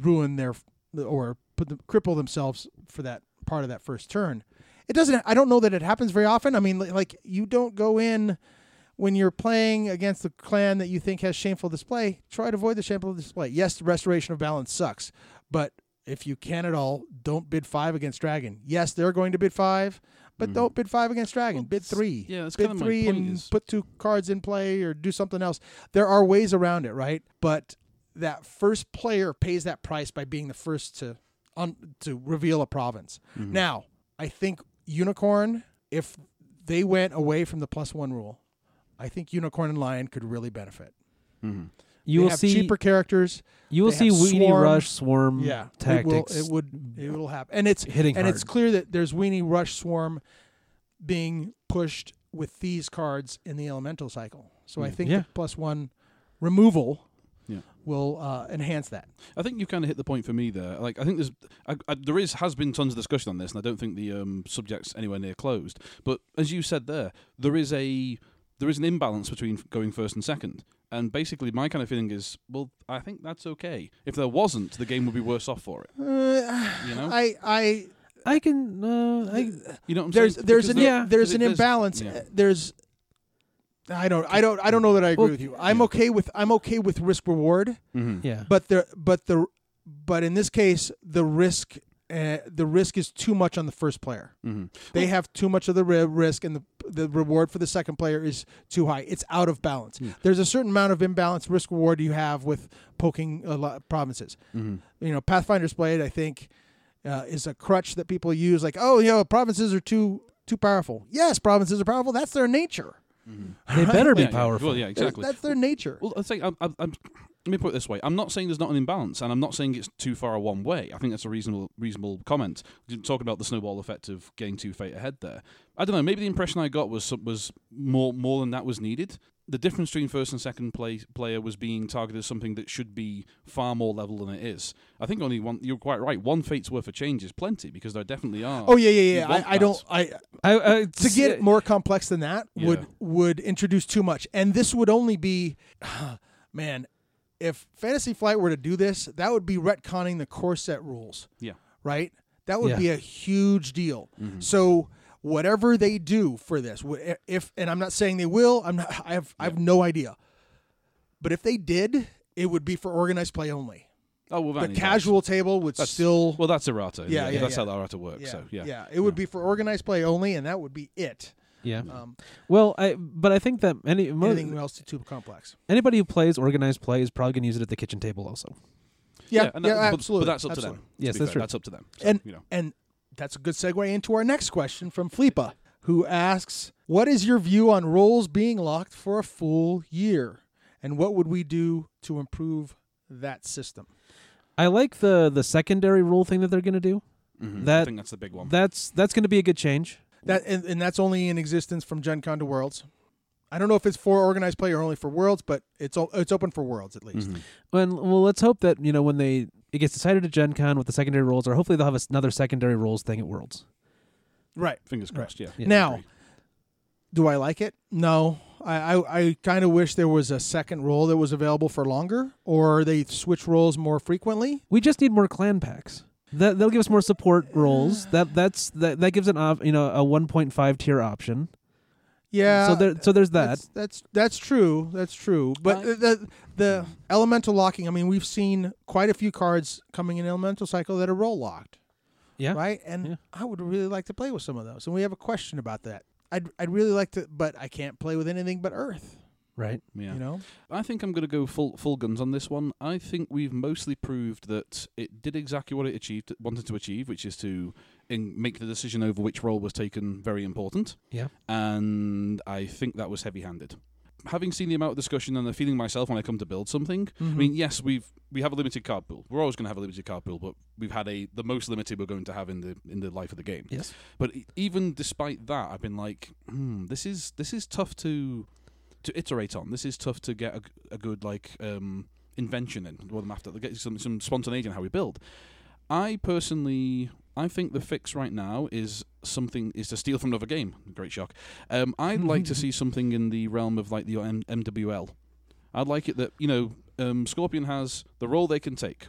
ruin their or put them, cripple themselves for that part of that first turn. It doesn't. I don't know that it happens very often. I mean, like you don't go in when you're playing against the clan that you think has shameful display. Try to avoid the shameful display. Yes, the restoration of balance sucks, but if you can at all, don't bid five against dragon. Yes, they're going to bid five, but don't bid five against dragon. bid three.
yeah, that's
bid
kind of my
three
point
and
is-
put two cards in play or do something else. There are ways around it, right? But that first player pays that price by being the first to on to reveal a province.
Mm-hmm.
Now, I think unicorn, if they went away from the plus one rule, I think unicorn and lion could really benefit.
Mm-hmm.
You
they
will
have
see
cheaper characters.
you will see weenie
swarm.
rush swarm
Yeah,
tactics.
It will. It would. It will happen, and it's
hitting
and
hard.
it's clear that there's weenie rush swarm being pushed with these cards in the elemental cycle. So I think
Yeah.
the plus one removal
Yeah.
will uh, enhance that.
I think you kind of hit the point for me there. Like, I think there's, I, I, there is has been tons of discussion on this, and I don't think the um, subject's anywhere near closed. But as you said there, there is a there is an imbalance between going first and second. And basically, my kind of feeling is, well, I think that's okay. If there wasn't, the game would be worse off for it.
Uh,
You know?
I I
I can. Uh, I,
You know what I'm
there's
saying?
there's
Because
an
there-
yeah,
there's an
it-
imbalance.
yeah.
Uh, There's I don't I don't I don't know that I agree
Well,
with you. I'm
yeah.
okay with I'm okay with risk reward.
Mhm.
yeah.
but the but the but in this case the risk uh, the risk is too much on the first player.
Mhm.
They have too much of the risk, and the the reward for the second player is too high. It's out of balance.
Yeah.
There's a certain amount of imbalance risk reward you have with poking a lot of provinces.
Mhm.
You know, Pathfinder's Blade, I think, uh, is a crutch that people use. Like, oh, you know, provinces are too too powerful. Yes, provinces are powerful. That's their nature.
they better be
Yeah, yeah.
powerful.
Well, yeah, exactly.
That's their nature.
Well, I think I'm, I'm, I'm, let me put it this way: I'm not saying there's not an imbalance, and I'm not saying it's too far one way. I think that's a reasonable, reasonable comment. Talking about the snowball effect of getting two fate ahead there. I don't know. Maybe the impression I got was some- was more more than that was needed. The difference between first and second play, player was being targeted as something that should be far more level than it is. I think only one. You're quite right. One fate's worth of change is plenty because there definitely are.
Oh yeah, yeah, yeah. I, I don't. I
I, I,
to get it more complex than that would would introduce too much and this would only be man if fantasy flight were to do this that would be retconning the core set rules
Yeah.
right that would
Yeah.
be a huge deal
Mm-hmm.
so whatever they do for this if and i'm not saying they will i'm not i have i have no idea but if they did it would be for organized play only
Oh, well,
the casual table would
That's-
still
Well, that's errata.
Yeah, yeah,
that's
yeah.
how the errata works.
yeah,
So yeah,
yeah it would be for organized play only and that would be it
yeah.
um,
Well, I but I think that any
anything else too complex
anybody who plays organized play is probably going to use it at the kitchen table also.
Yeah, yeah,
and that- but-
absolutely.
But, that's up
absolutely.
to them.
Yes,
to be
that's
fair.
true.
That's up to them. So,
And
you know.
and that's a good segue into our next question from Flipa, who asks, "What is your view on roles being locked for a full year, and what would we do to improve that system?"
I like the the secondary rule thing that they're going to do.
Mhm. I
that-
think that's the big one.
That's that's going to be a good change.
That and, and that's only in existence from Gen Con to Worlds. I don't know if it's for organized play or only for Worlds, but it's o- it's open for Worlds at least.
Mhm.
And well, let's hope that you know when they it gets decided at Gen Con with the secondary roles, or hopefully they'll have another secondary roles thing at Worlds.
Right.
Fingers crossed. Yeah.
Yeah.
Now,
agree.
Do I like it? No. I, I, I kind of wish there was a second role that was available for longer, or they switch roles more frequently.
We just need more clan packs. That they'll give us more support roles. That that's that that gives an op, you know a 1.5 tier option.
Yeah.
So there so there's that.
That's that's, that's true. That's true. But
I-
the, the the elemental locking. I mean, we've seen quite a few cards coming in elemental cycle that are role locked,
Yeah.
right? And
Yeah.
I would really like to play with some of those. And we have a question about that. I'd I'd really like to, but I can't play with anything but Earth.
Right.
Yeah.
You know,
I think I'm going to go full full guns on this one. I think we've mostly proved that it did exactly what it achieved, wanted to achieve, which is to in, make the decision over which role was taken very important.
Yeah.
And I think that was heavy-handed. Having seen the amount of discussion and the feeling myself when I come to build something, I
Mm-hmm.
mean, yes, we've we have a limited card pool. We're always going to have a limited card pool, but we've had a the most limited we're going to have in the in the life of the game.
Yes.
But even despite that, I've been like, hmm, this is this is tough to to iterate on. This is tough to get a good like um, invention in. What I'm after, get some some spontaneity in how we build. I personally, I think the fix right now is something is to steal from another game. Great shock. Um, I'd like to see something in the realm of like the M- MWL. I'd like it that you know um, Scorpion has the role they can take.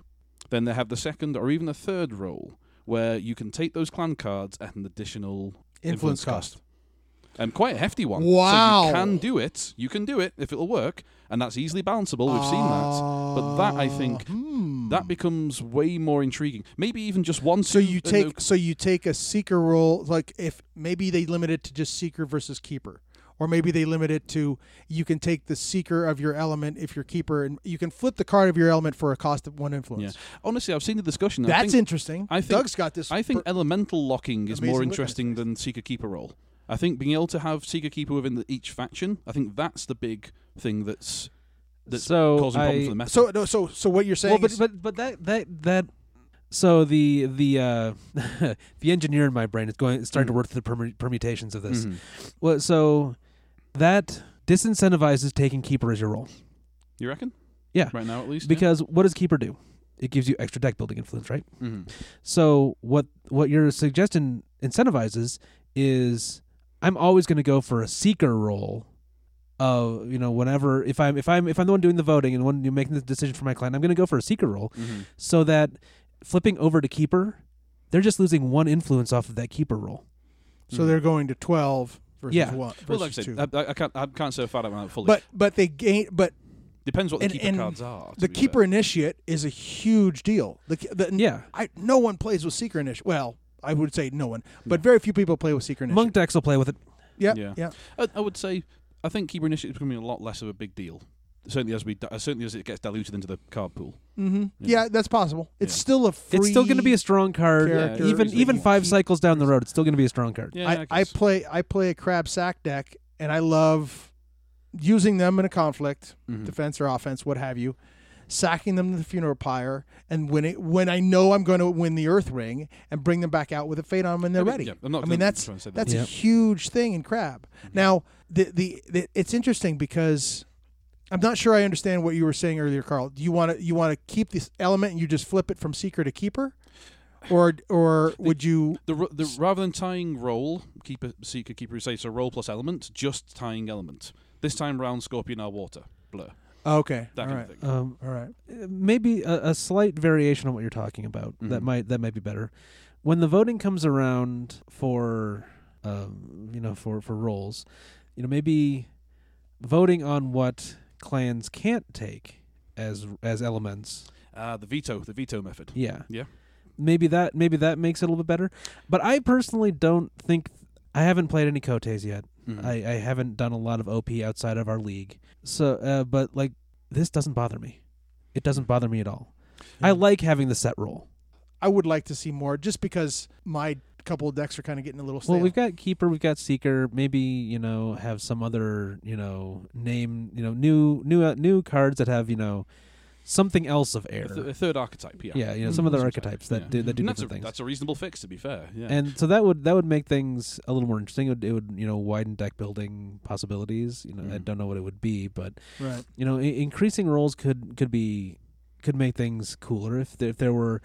Then they have the second or even the third role where you can take those clan cards at an additional
influence cost.
Um, quite a hefty one.
Wow.
So you can do it. You can do it if it'll work, and that's easily balanceable. We've seen that. But that, I think,
Uh, hmm.
That becomes way more intriguing. Maybe even just one.
So you
uh,
take
no-
so you take a seeker role like if maybe they limit it to just seeker versus keeper. Or maybe they limit it to you can take the seeker of your element if you're keeper and you can flip the card of your element for a cost of one influence.
honestly, I've seen the discussion. and I
That's
think,
interesting.
I think-
Doug's got this.
I think
per-
elemental locking is more
look on his
interesting than Seeker Keeper role. I think being able to have Seeker Keeper within the, each faction, I think that's the big thing that's that's
so
causing problems for the meta.
so no, so so what you're saying
well, but,
is
but but that that that so the the uh the engineer in my brain is going starting to
Mhm.
work through the permu- permutations of this.
Mhm.
Well, so that disincentivizes taking keeper as your role
You reckon?
Yeah.
Right now, at least.
because what does keeper do? It gives you extra deck building influence, right?
yeah? Mhm.
So what what your suggestion incentivizes is I'm always going to go for a seeker role. Of you know, whenever if I'm if I'm if I'm the one doing the voting and one making the decision for my client, I'm going to go for a seeker role.
Mhm.
so that flipping over to keeper, they're just losing one influence off of that keeper role.
so they're going to twelve versus
Yeah.
one.
Well, like I said,
two.
I, I can't I can't say far out fully.
but but they gain but
depends what the
and-
keeper
and
cards are. to
the keeper
fair.
initiate is a huge deal. The, the
Yeah.
I no one plays with seeker initiate. Well, I would say no one, but very few people play with seeker initiate.
Monk decks will play with it.
yeah,
Yeah.
yeah.
I, I would say I think keeper initiative is becoming a lot less of a big deal. Certainly as we di- certainly as it gets diluted into the card pool.
Mm-hmm.
Yeah.
Yeah. that's possible. It's
Yeah.
still a free.
It's still going to be a strong card,
character
even
that
even
you
five
keep-
cycles down the road. It's still going to be a strong card.
Yeah,
I, I
guess.
play I play a crab sack deck, and I love using them in a conflict,
Mhm.
defense or offense, what have you. Sacking them to the funeral pyre, and when it when I know I'm going to win the Earth Ring, and bring them back out with a fade on them when they're
I mean,
ready.
yeah, I'm not
I mean,
gonna
that's
try and say that.
That's
Yeah.
a huge thing in crab. Mm-hmm. Now, the, the the it's interesting because I'm not sure I understand what you were saying earlier, Carl. Do you want to you want to keep this element and you just flip it from seeker to keeper, or or would you?
The, ro- the rather than tying role, keeper seeker keeper you say so role plus element, just tying element. This time round, scorpion are water blur
Okay,
that
all
kind
right,
of thing.
Um,
all right.
maybe a, a slight variation on what you're talking about. That
Mhm.
might that might be better. When the voting comes around for, um, you know, for for roles, you know, maybe voting on what clans can't take as as elements.
Uh, the veto, the veto method.
Yeah.
Yeah.
Maybe that maybe that makes it a little bit better. But I personally don't think I haven't played any Koteis yet.
Mhm.
I, I haven't done a lot of OP outside of our league. So uh, but like this doesn't bother me. It doesn't bother me at all. I like having the set role.
I would like to see more, just because my couple of decks are kind of getting a little stale.
Well, we've got keeper, we've got seeker. Maybe you know have some other you know name you know new new uh, new cards that have you know something else of air.
a, th- a third archetype. Yeah.
yeah, you know
Mhm.
some other
That's what
archetypes that
Yeah.
do that do
And that's
different
a,
things.
That's a reasonable fix, to be fair. Yeah.
And so that would that would make things a little more interesting. It would, it would you know widen deck building possibilities. You know I
Mhm.
don't know what it would be, but
right.
you know I- increasing roles could could be could make things cooler if there, if there were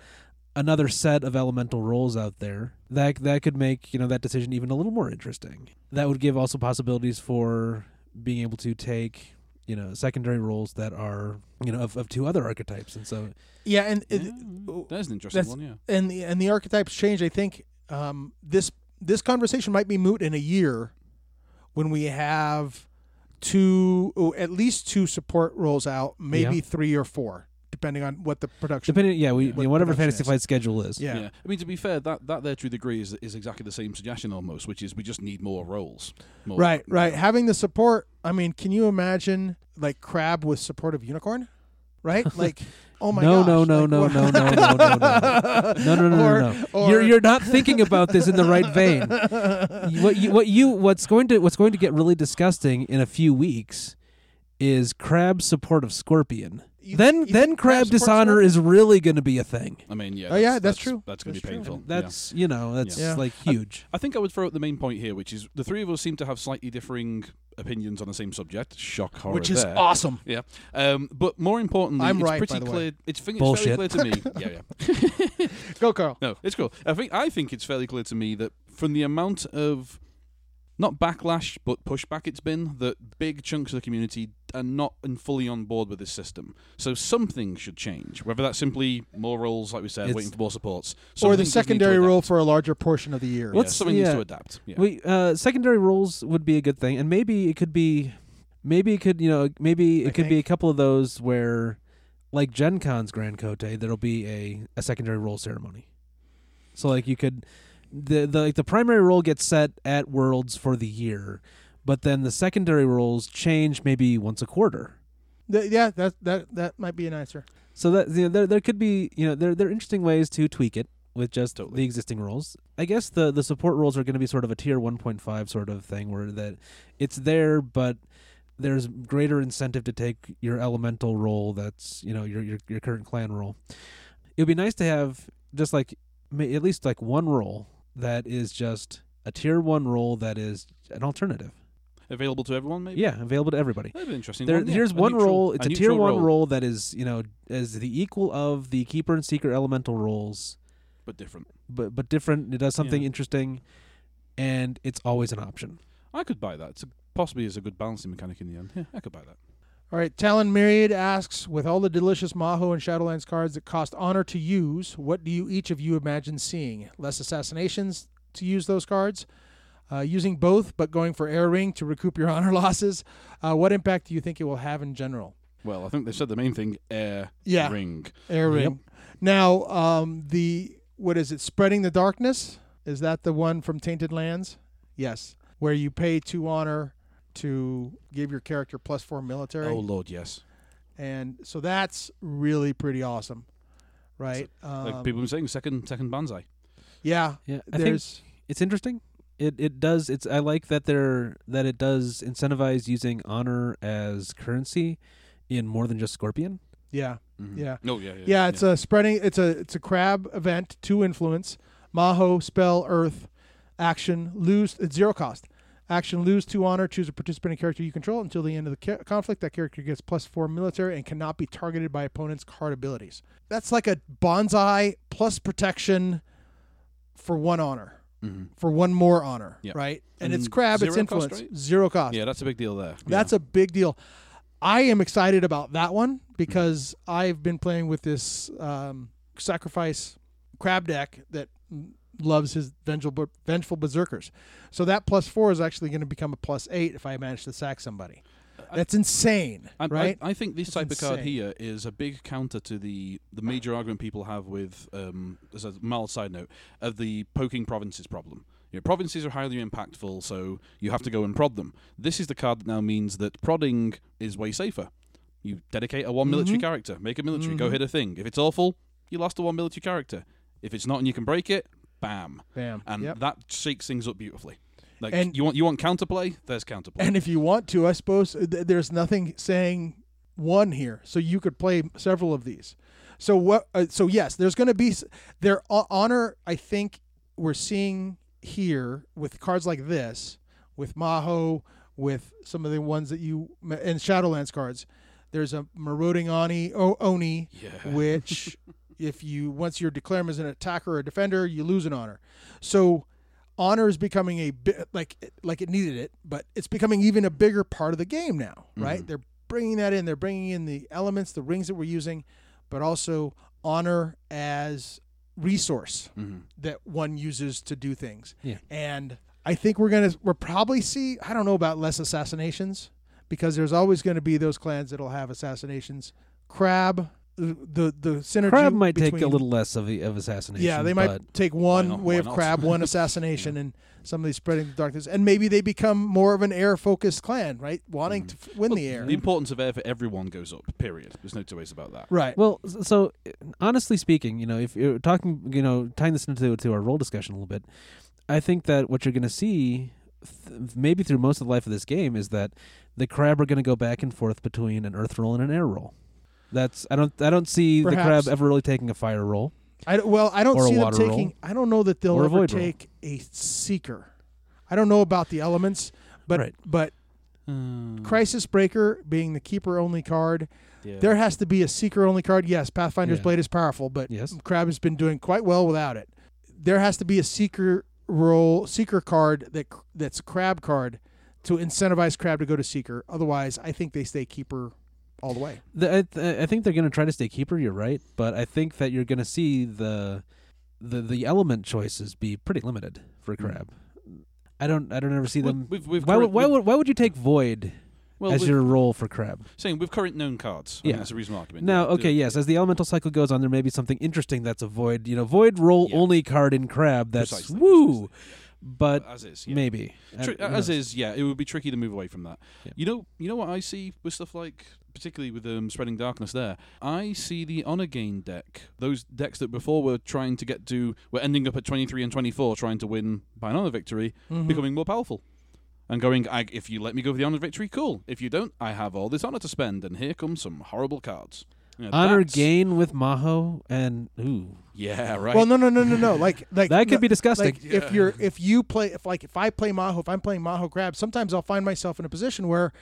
another set of elemental roles out there that that could make you know that decision even a little more interesting. That would give also possibilities for being able to take you know secondary roles that are you know of, of two other archetypes, and so
Yeah, and it,
Yeah, That's an interesting
that's-
one. Yeah.
and the and the archetypes change. I think um, this this conversation might be moot in a year when we have two at least two support roles out, maybe
Yeah.
three or four, d- depending on what the production.
Depending, yeah, we
what
you whatever Fantasy
is.
Flight schedule is.
yeah.
I mean, to be fair, that, that there to a degree is, is exactly the same suggestion almost, which is we just need more roles. More,
Right, right. Having the support. I mean, can you imagine like crab with support of unicorn? Right? Like, oh my
no,
gosh.
no, no,
like,
no, no, no, no, no, no, no, no, no, no,
Or-
no.
or-
You're you're not thinking about this in the right vein. what you what you what's going to what's going to get really disgusting in a few weeks is crab support of scorpion.
You
then
you
then crab
crab
dishonor is really going to be a thing.
I mean, yeah.
Oh, yeah, that's true.
That's going to
That's
be
true.
painful. yeah.
That's you know that's
Yeah.
like huge.
I think I would throw out the main point here, which is the three of us seem to have slightly differing opinions on the same subject. Shock horror
Which is
there.
awesome.
Yeah, um, but more importantly,
I'm
it's
right,
pretty
by the way.
clear. It's, think
Bullshit.
it's fairly clear to me. yeah, yeah.
Go, Carl.
No, it's cool. I think I think it's fairly clear to me that from the amount of not backlash but pushback it's been that big chunks of the community are not fully on board with this system. So something should change. Whether that's simply more roles, like we said,
It's-
waiting for more supports,
Or the
does need to
secondary role for a larger portion of the year.
Yeah,
What's-
something needs to adapt. Yeah.
We uh, secondary roles would be a good thing, and maybe it could be, maybe it could you know maybe it
I
could be a couple of those where, like Gen Con's Grand Kotei, there'll be a, a secondary role ceremony. So like you could, the the like the primary role gets set at Worlds for the year, but then the secondary roles change maybe once a quarter.
Th- yeah, that that that might be an answer.
So that you know, there there could be you know there there are interesting ways to tweak it with just
Totally.
the existing roles. I guess the the support roles are going to be sort of a tier 1.5 sort of thing where that it's there but there's greater incentive to take your elemental role that's you know your your your current clan role. It would be nice to have just like at least like one role that is just a tier 1 role that is an alternative.
Available to everyone, maybe.
Yeah, available to everybody.
That'd be interesting.
There,
one, yeah.
here's
A
one
neutral-
role. It's a, tier one
role,
role that is, you know, as the equal of the keeper and seeker elemental roles,
but different.
but but different. It does something
Yeah.
interesting, and it's always an option.
I could buy that. It's a, possibly is a good balancing mechanic in the end. Yeah, I could buy that.
All right, Talon Myriad asks, with all the delicious Maho and Shadowlands cards that cost honor to use, what do you each of you imagine seeing? Less assassinations to use those cards, uh, using both but going for air ring to recoup your honor losses. Uh, what impact do you think it will have in general?
Well, I think they said the main thing: air
Yeah,
ring.
air
Yep.
ring. Now, um, the what is it? Spreading the darkness is that the one from Tainted Lands? Yes, where you pay two honor to give your character plus four military.
Oh Lord, yes.
and so that's really pretty awesome, right?
Like
Um,
people have been saying, second second banzai.
yeah,
Yeah, I think it's interesting. It it does. It's I like that there that it does incentivize using honor as currency in more than just Scorpion.
yeah,
Mhm.
yeah.
Oh yeah, yeah.
yeah. It's a spreading. It's a it's a crab event. Two influence. Maho spell earth action lose it's zero cost. Action lose two honor. Choose a participating character you control until the end of the ca- conflict. That character gets plus four military and cannot be targeted by opponent's card abilities. That's like a banzai plus protection for one honor.
Mhm.
for one more honor,
Yeah.
right? And, it's crab, it's
zero cost,
influence,
right?
zero cost.
Yeah, that's a big deal there.
That's a big deal. I am excited about that one because I've been playing with this um, sacrifice crab deck that loves his vengeful, vengeful berserkers. So that plus four is actually going to become a plus eight if I manage to sack somebody. That's insane,
I,
right?
I, I think this
It's
type of card here is a big counter to the the major argument people have with, um, as a mild side note, of the poking provinces problem. You know, provinces are highly impactful, so you have to go and prod them. This is the card that now means that prodding is way safer. You dedicate a one military
Mhm.
character, make a military, go
Mhm.
hit a thing. If it's awful, you lost a one military character. If it's not and you can break it, bam,
Bam.
and
Yep.
that shakes things up beautifully. Like
And-
you want you want counterplay, there's counterplay.
And if you want to, I suppose uh, th- there's nothing saying one here, so you could play several of these. So what? Uh, so yes, there's going to be ho- honor. I think we're seeing here with cards like this, with Maho, with some of the ones that you and Shadowlands cards. There's a marauding Oni, o, Oni
yeah.
which if you once you're declared as an attacker or a defender, you lose an honor. So honor is becoming a bit like like it needed it, but it's becoming even a bigger part of the game now, right?
Mhm.
They're bringing that in. They're bringing in the elements, the rings that we're using, but also honor as resource
Mhm.
that one uses to do things.
Yeah.
And I think we're gonna we're probably see I don't know about less assassinations because there's always going to be those clans that'll have assassinations. Crab the the, the synergy.
Crab might take a little less of, a, of assassination.
Yeah, they might take one
not?
way of crab, one assassination, and somebody spreading the darkness, and maybe they become more of an air focused clan, right? Wanting mm. to f- win the air.
The importance of air for everyone goes up. Period. There's no two ways about that.
right.
Well, so honestly speaking, you know, if you're talking, you know, tying this into to our role discussion a little bit, I think that what you're going to see, th- maybe through most of the life of this game, is that the crab are going to go back and forth between an earth role and an air role. That's I don't I don't see the crab ever really taking a fire role.
I well, I don't see them taking.
role.
I don't know that they'll
Or a
ever
void role.
take a seeker. I don't know about the elements, but
Right.
but
Mm.
Crisis Breaker being the keeper only card,
Yeah.
there has to be a seeker only card. Yes, Pathfinder's
Yeah.
Blade is powerful, but
Yes.
Crab has been doing quite well without it. There has to be a seeker role seeker card that that's a crab card to incentivize crab to go to seeker. Otherwise, I think they stay keeper all the way.
The, I, th- I think they're going to try to stay keeper. You're right, but I think that you're going to see the the the element choices be pretty limited for hmm. crab. I don't I don't ever see them.
We've, we've
why, would,
current-
why
we've-
would why would you take void
well,
as your role for crab?
saying with current known cards. I
Yeah.
mean, that's a reasonable argument.
Now,
Yeah,
okay,
do-
yes, as the elemental cycle goes on, there may be something interesting that's a void, you know, void role
Yeah.
only card in crab. That's
Precisely,
woo,
precisely.
But
as is. Yeah.
maybe
Tri- as is, yeah, it would be tricky to move away from that.
Yeah.
You know, you know what I see with stuff like, particularly with um, spreading darkness. There, I see the honor gain deck. Those decks that before were trying to get to, were ending up at twenty three and twenty four, trying to win by an honor victory,
Mhm.
becoming more powerful. And going, I, if you let me go for the honor victory, cool. If you don't, I have all this honor to spend, and here come some horrible cards. You know,
honor
that's-
gain with Maho and ooh,
Yeah, right.
Well, no, no, no, no, no. Like, like
that could
no-
be disgusting.
Like if you're if you play if like if I play Maho, if I'm playing Maho Crab, sometimes I'll find myself in a position where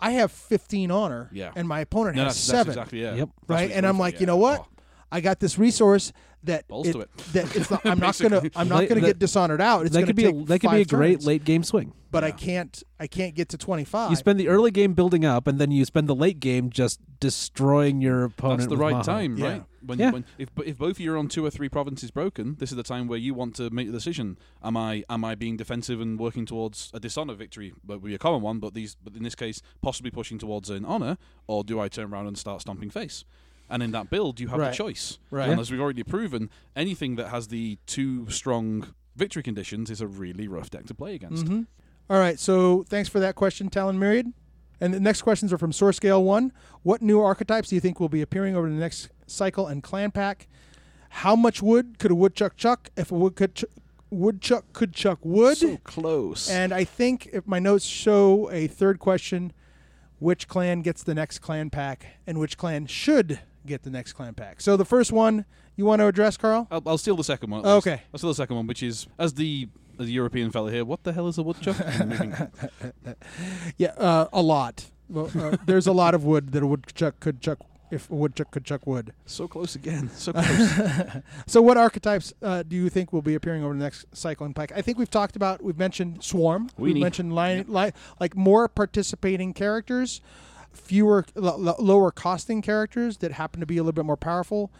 I have 15 honor,
Yeah.
and my opponent
no,
has
that's,
seven.
that's exactly yeah.
Yep.
That's
right?
it's
And I'm
for,
like,
yeah.
you know what?
Oh,
I got this resource that
Balls to it.
that it's not, I'm not gonna I'm not gonna
that-
get dishonored out. It's
that
gonna
could be a, that could be a
five
great
turns,
late game swing.
But I can't I can't get to 25.
You spend the early game building up, and then you spend the late game just destroying your opponent.
That's the
with
right
Maho.
time,
Yeah.
right? When,
Yeah.
when if if both of you are on two or three provinces broken, this is the time where you want to make the decision. Am I am I being defensive and working towards a dishonor victory, but would be a common one, but these but in this case possibly pushing towards an honor, or do I turn around and start stomping face? And in that build, you have
Right.
the choice.
Right.
And as we've already proven, anything that has the two strong victory conditions is a really rough deck to play against.
Mhm. All right. So thanks for that question, Talon Myriad. And the next questions are from Source Scale One. What new archetypes do you think will be appearing over the next cycle and clan pack? How much wood could a woodchuck chuck if a wood could ch- woodchuck could chuck wood?
So close.
And I think if my notes show a third question, which clan gets the next clan pack and which clan should get the next clan pack. So the first one you want to address, Carl?
I'll, I'll steal the second one.
Okay.
I'll steal the second one, which is as the as the European fella here. What the hell is a woodchuck?
Yeah, uh, a lot. Well, uh, there's a lot of wood that a woodchuck could chuck if a woodchuck could chuck wood.
so close again. So close.
So, what archetypes uh, do you think will be appearing over the next cycle and pack? I think we've talked about, we've mentioned swarm, we've mentioned line, li- like more participating characters, fewer, l- l- lower costing characters that happen to be a little bit more powerful,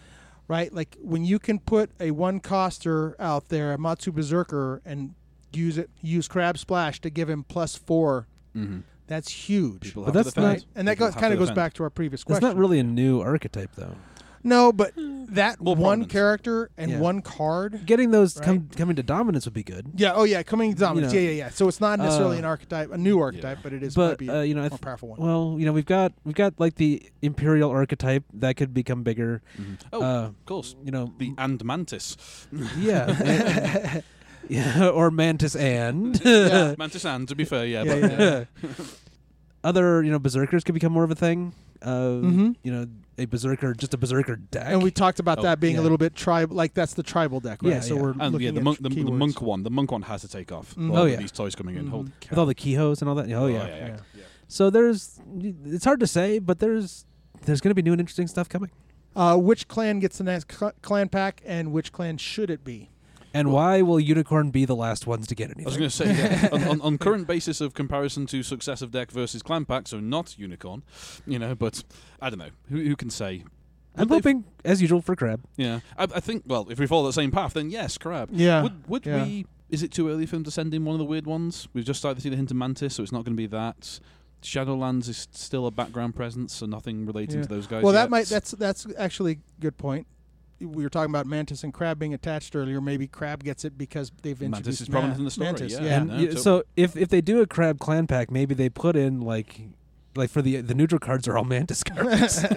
right? Like when you can put a one coster out there, a Matsu Berserker, and use it, use Crab Splash to give him plus four.
mm-hmm.
That's huge.
But that's not-
and that
People
kind of goes
defend.
back to our previous question.
It's not really a new archetype, though.
No, but that
More
one
prominence.
character and
Yeah.
one card.
Getting those
Right.
come, coming to dominance would be good.
Yeah. Oh, yeah. Coming to dominance.
know,
yeah, yeah, yeah. So it's not necessarily
uh,
an archetype, a new archetype, but it is might
But
be
uh, you know, I
a
th-
more powerful one.
well, you know, we've got we've got like the imperial archetype that could become bigger.
Mhm. Oh,
uh,
of course.
you know,
The and mantis.
yeah, yeah, or mantis and
Yeah.
mantis and to be fair, yeah.
Yeah,
but,
yeah.
other you know berserkers could become more of a thing. Uh,
Mhm.
You know, a berserker, just a berserker deck.
and we talked about
Oh,
that being
yeah.
a little bit tribal. Like that's the tribal deck, right?
Yeah,
so
yeah.
we're
And
looking
yeah, the
at
monk, the, the monk one, the monk one has to take off.
Mhm.
Oh,
of
yeah.
these toys coming in.
Mhm.
Holy
with all the kihōs and all that. Oh, yeah.
yeah,
Yeah.
yeah.
So there's it's hard to say, but there's there's going to be new and interesting stuff coming.
Uh, which clan gets the next cl- clan pack, and which clan should it be?
And why will Unicorn be the last ones to get anything?
I was going to say, yeah, on, on, on current basis of comparison to successive deck versus clan pack, so not unicorn, you know, but I don't know. Who, who can say?
I'm
Would they-
hoping, as usual, for Crab.
Yeah, I, I think. Well, if we follow the same path, then yes, crab.
Yeah.
Would would
yeah.
we? Is it too early for him to send in one of the weird ones? We've just started to see the hint of mantis, so it's not going to be that. Shadowlands is still a background presence, so nothing relating
Yeah.
to those guys.
well, that
yet.
might that's that's actually a good point. We were talking about Mantis and Crab being attached earlier. Maybe Crab gets it because they've introduced
Mantis
introduced
is prominent in the story,
Mantis,
yeah.
yeah.
and
no,
y-
totally.
so if if they do a crab clan pack, maybe they put in like like for the the neutral cards are all mantis cards.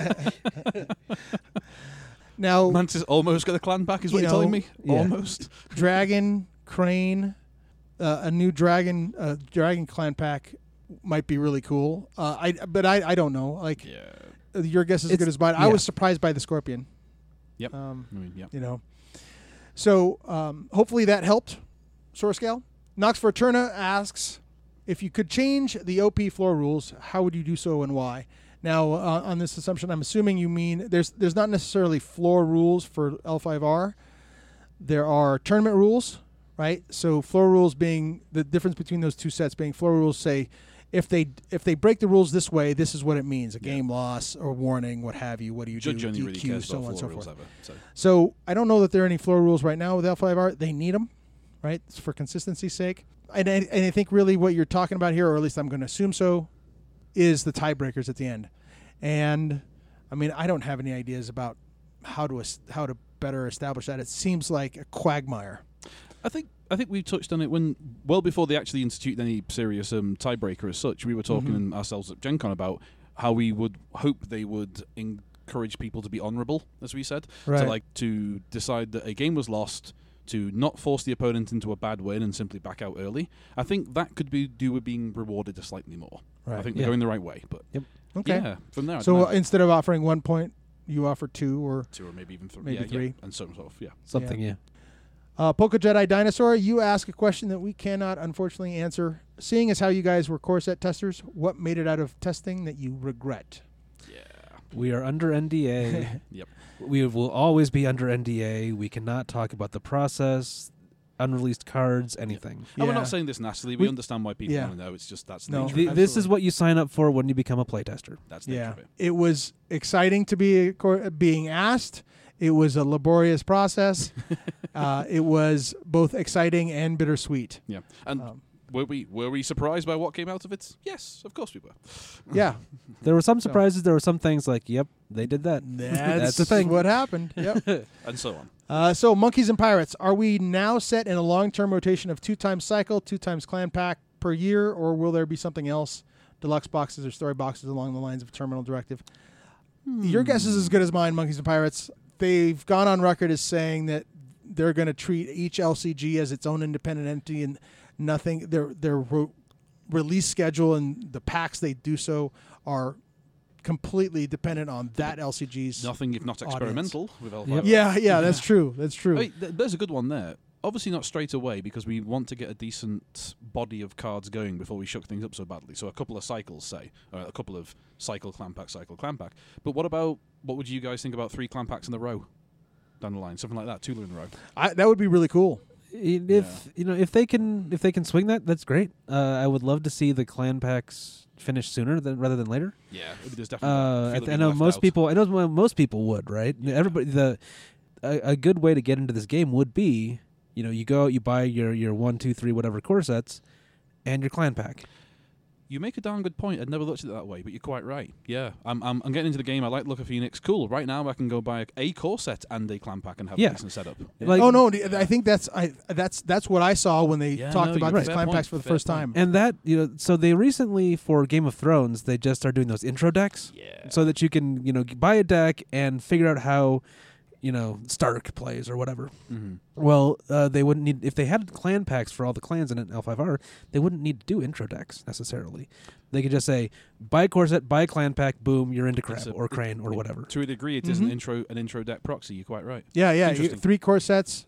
now,
Mantis almost got a clan pack is what
You
you're telling me?
yeah.
Almost.
Dragon, Crane, uh, a new Dragon uh, Dragon clan pack might be really cool. Uh, I but I, I don't know. Like
Yeah.
uh, your guess is as good as mine. I was surprised by the Scorpion.
Yep.
Um,
I mean, yeah.
you know. So um, hopefully that helped. Source scale. Nox Fortuna asks if you could change the OP floor rules, how would you do so and why? Now, uh, on this assumption, I'm assuming you mean there's there's not necessarily floor rules for L5R. There are tournament rules, right? So floor rules being the difference between those two sets being floor rules say if they if they break the rules this way, this is what it means: a
Yeah.
game loss or warning, what have you. What do you
Judge
do? DQ,
really
so on and so forth.
ever. So.
So I don't know that there are any floor rules right now with L5R. They need them, right? It's for consistency's sake. And I, and I think really what you're talking about here, or at least I'm going to assume so, is the tiebreakers at the end. And I mean, I don't have any ideas about how to how to better establish that. It seems like a quagmire.
I think I think we touched on it when well before they actually instituted any serious um, tiebreaker as such. We were talking
Mhm.
ourselves at Gen Con about how we would hope they would encourage people to be honourable, as we said,
Right.
to like to decide that a game was lost, to not force the opponent into a bad win and simply back out early. I think that could be do with being rewarded slightly more.
Right.
I think
Yeah.
they're going the right way, but
Okay.
yeah, from there.
So
don't know.
instead of offering one point, you offer two or
two or maybe even three,
maybe
yeah, yeah,
three.
and so forth. Yeah,
Something, yeah.
Uh, Poke Jedi Dinosaur, you ask a question that we cannot unfortunately answer. Seeing as how you guys were Core Set testers, what made it out of testing that you regret?
yeah.
We are under NDA.
Yep.
We will always be under NDA. We cannot talk about the process, unreleased cards, anything.
And we're not saying this nastily. We,
We-
understand why people
yeah.
want to know. It's just that's
No.
nature.
The- this is what you sign up for when you become a playtester.
That's nature
Yeah,
it.
it was exciting to be cor- being asked. It was a laborious process. uh, it was both exciting and bittersweet.
Yeah, and
Um,
were we were we surprised by what came out of it? Yes, of course we were.
yeah,
There were some
So-
surprises. There were some things like, yep, they did that.
that's,
the thing.
What happened? Yep.
And so on.
Uh, so, monkeys and pirates. Are we now set in a long-term rotation of two times cycle, two times clan pack per year, or will there be something else, deluxe boxes or story boxes along the lines of terminal directive? Your guess is as good as mine. Monkeys and pirates. They've gone on record as saying that they're going to treat each LCG as its own independent entity and nothing. Their their ro- release schedule and the packs they do so are completely dependent on that LCG's.
Nothing if not experimental with L5.
Yep.
Yeah, yeah, that's true. That's true.
I mean, th- there's a good one there. Obviously not straight away because we want to get a decent body of cards going before we shook things up so badly. So a couple of cycles, say, a couple of cycle clan pack, cycle clan pack. But what about what would you guys think about three clan packs in a row down the line, something like that, two in a row?
I, that would be really cool.
I- If you know, if they can, if they can swing that, that's great. Uh, I would love to see the clan packs finish sooner than rather than later.
Yeah, there's definitely.
Uh, I, th- I know most
out.
people. I know most people would, right? Everybody. The a, a good way to get into this game would be, you know, you go out, you buy your your one, two, three, whatever core sets, and your clan pack.
You make a darn good point. I'd never looked at it that way, but you're quite right. Yeah, I'm, I'm, I'm getting into the game. I like the look of Phoenix. Cool. Right now, I can go buy a, a core set and a clan pack and have
Yeah.
a decent setup.
Like-
oh no, I think that's I that's that's what I saw when they
Yeah,
talked
no,
about
you're
these
right.
packs for the
fair
first time.
point.
And that you know, so they recently for Game of Thrones, they just started doing those intro decks,
Yeah.
so that you can you know buy a deck and figure out how, you know, Stark plays or whatever.
hmm
Well, uh, they wouldn't need if they had clan packs for all the clans in an L5R. They wouldn't need to do intro decks necessarily. They could just say buy a core set, buy a clan pack, boom, you're into crab
a-
or crane or whatever.
To a degree, it is an
Mhm.
intro an intro deck proxy. You're quite right.
yeah, yeah, you three core sets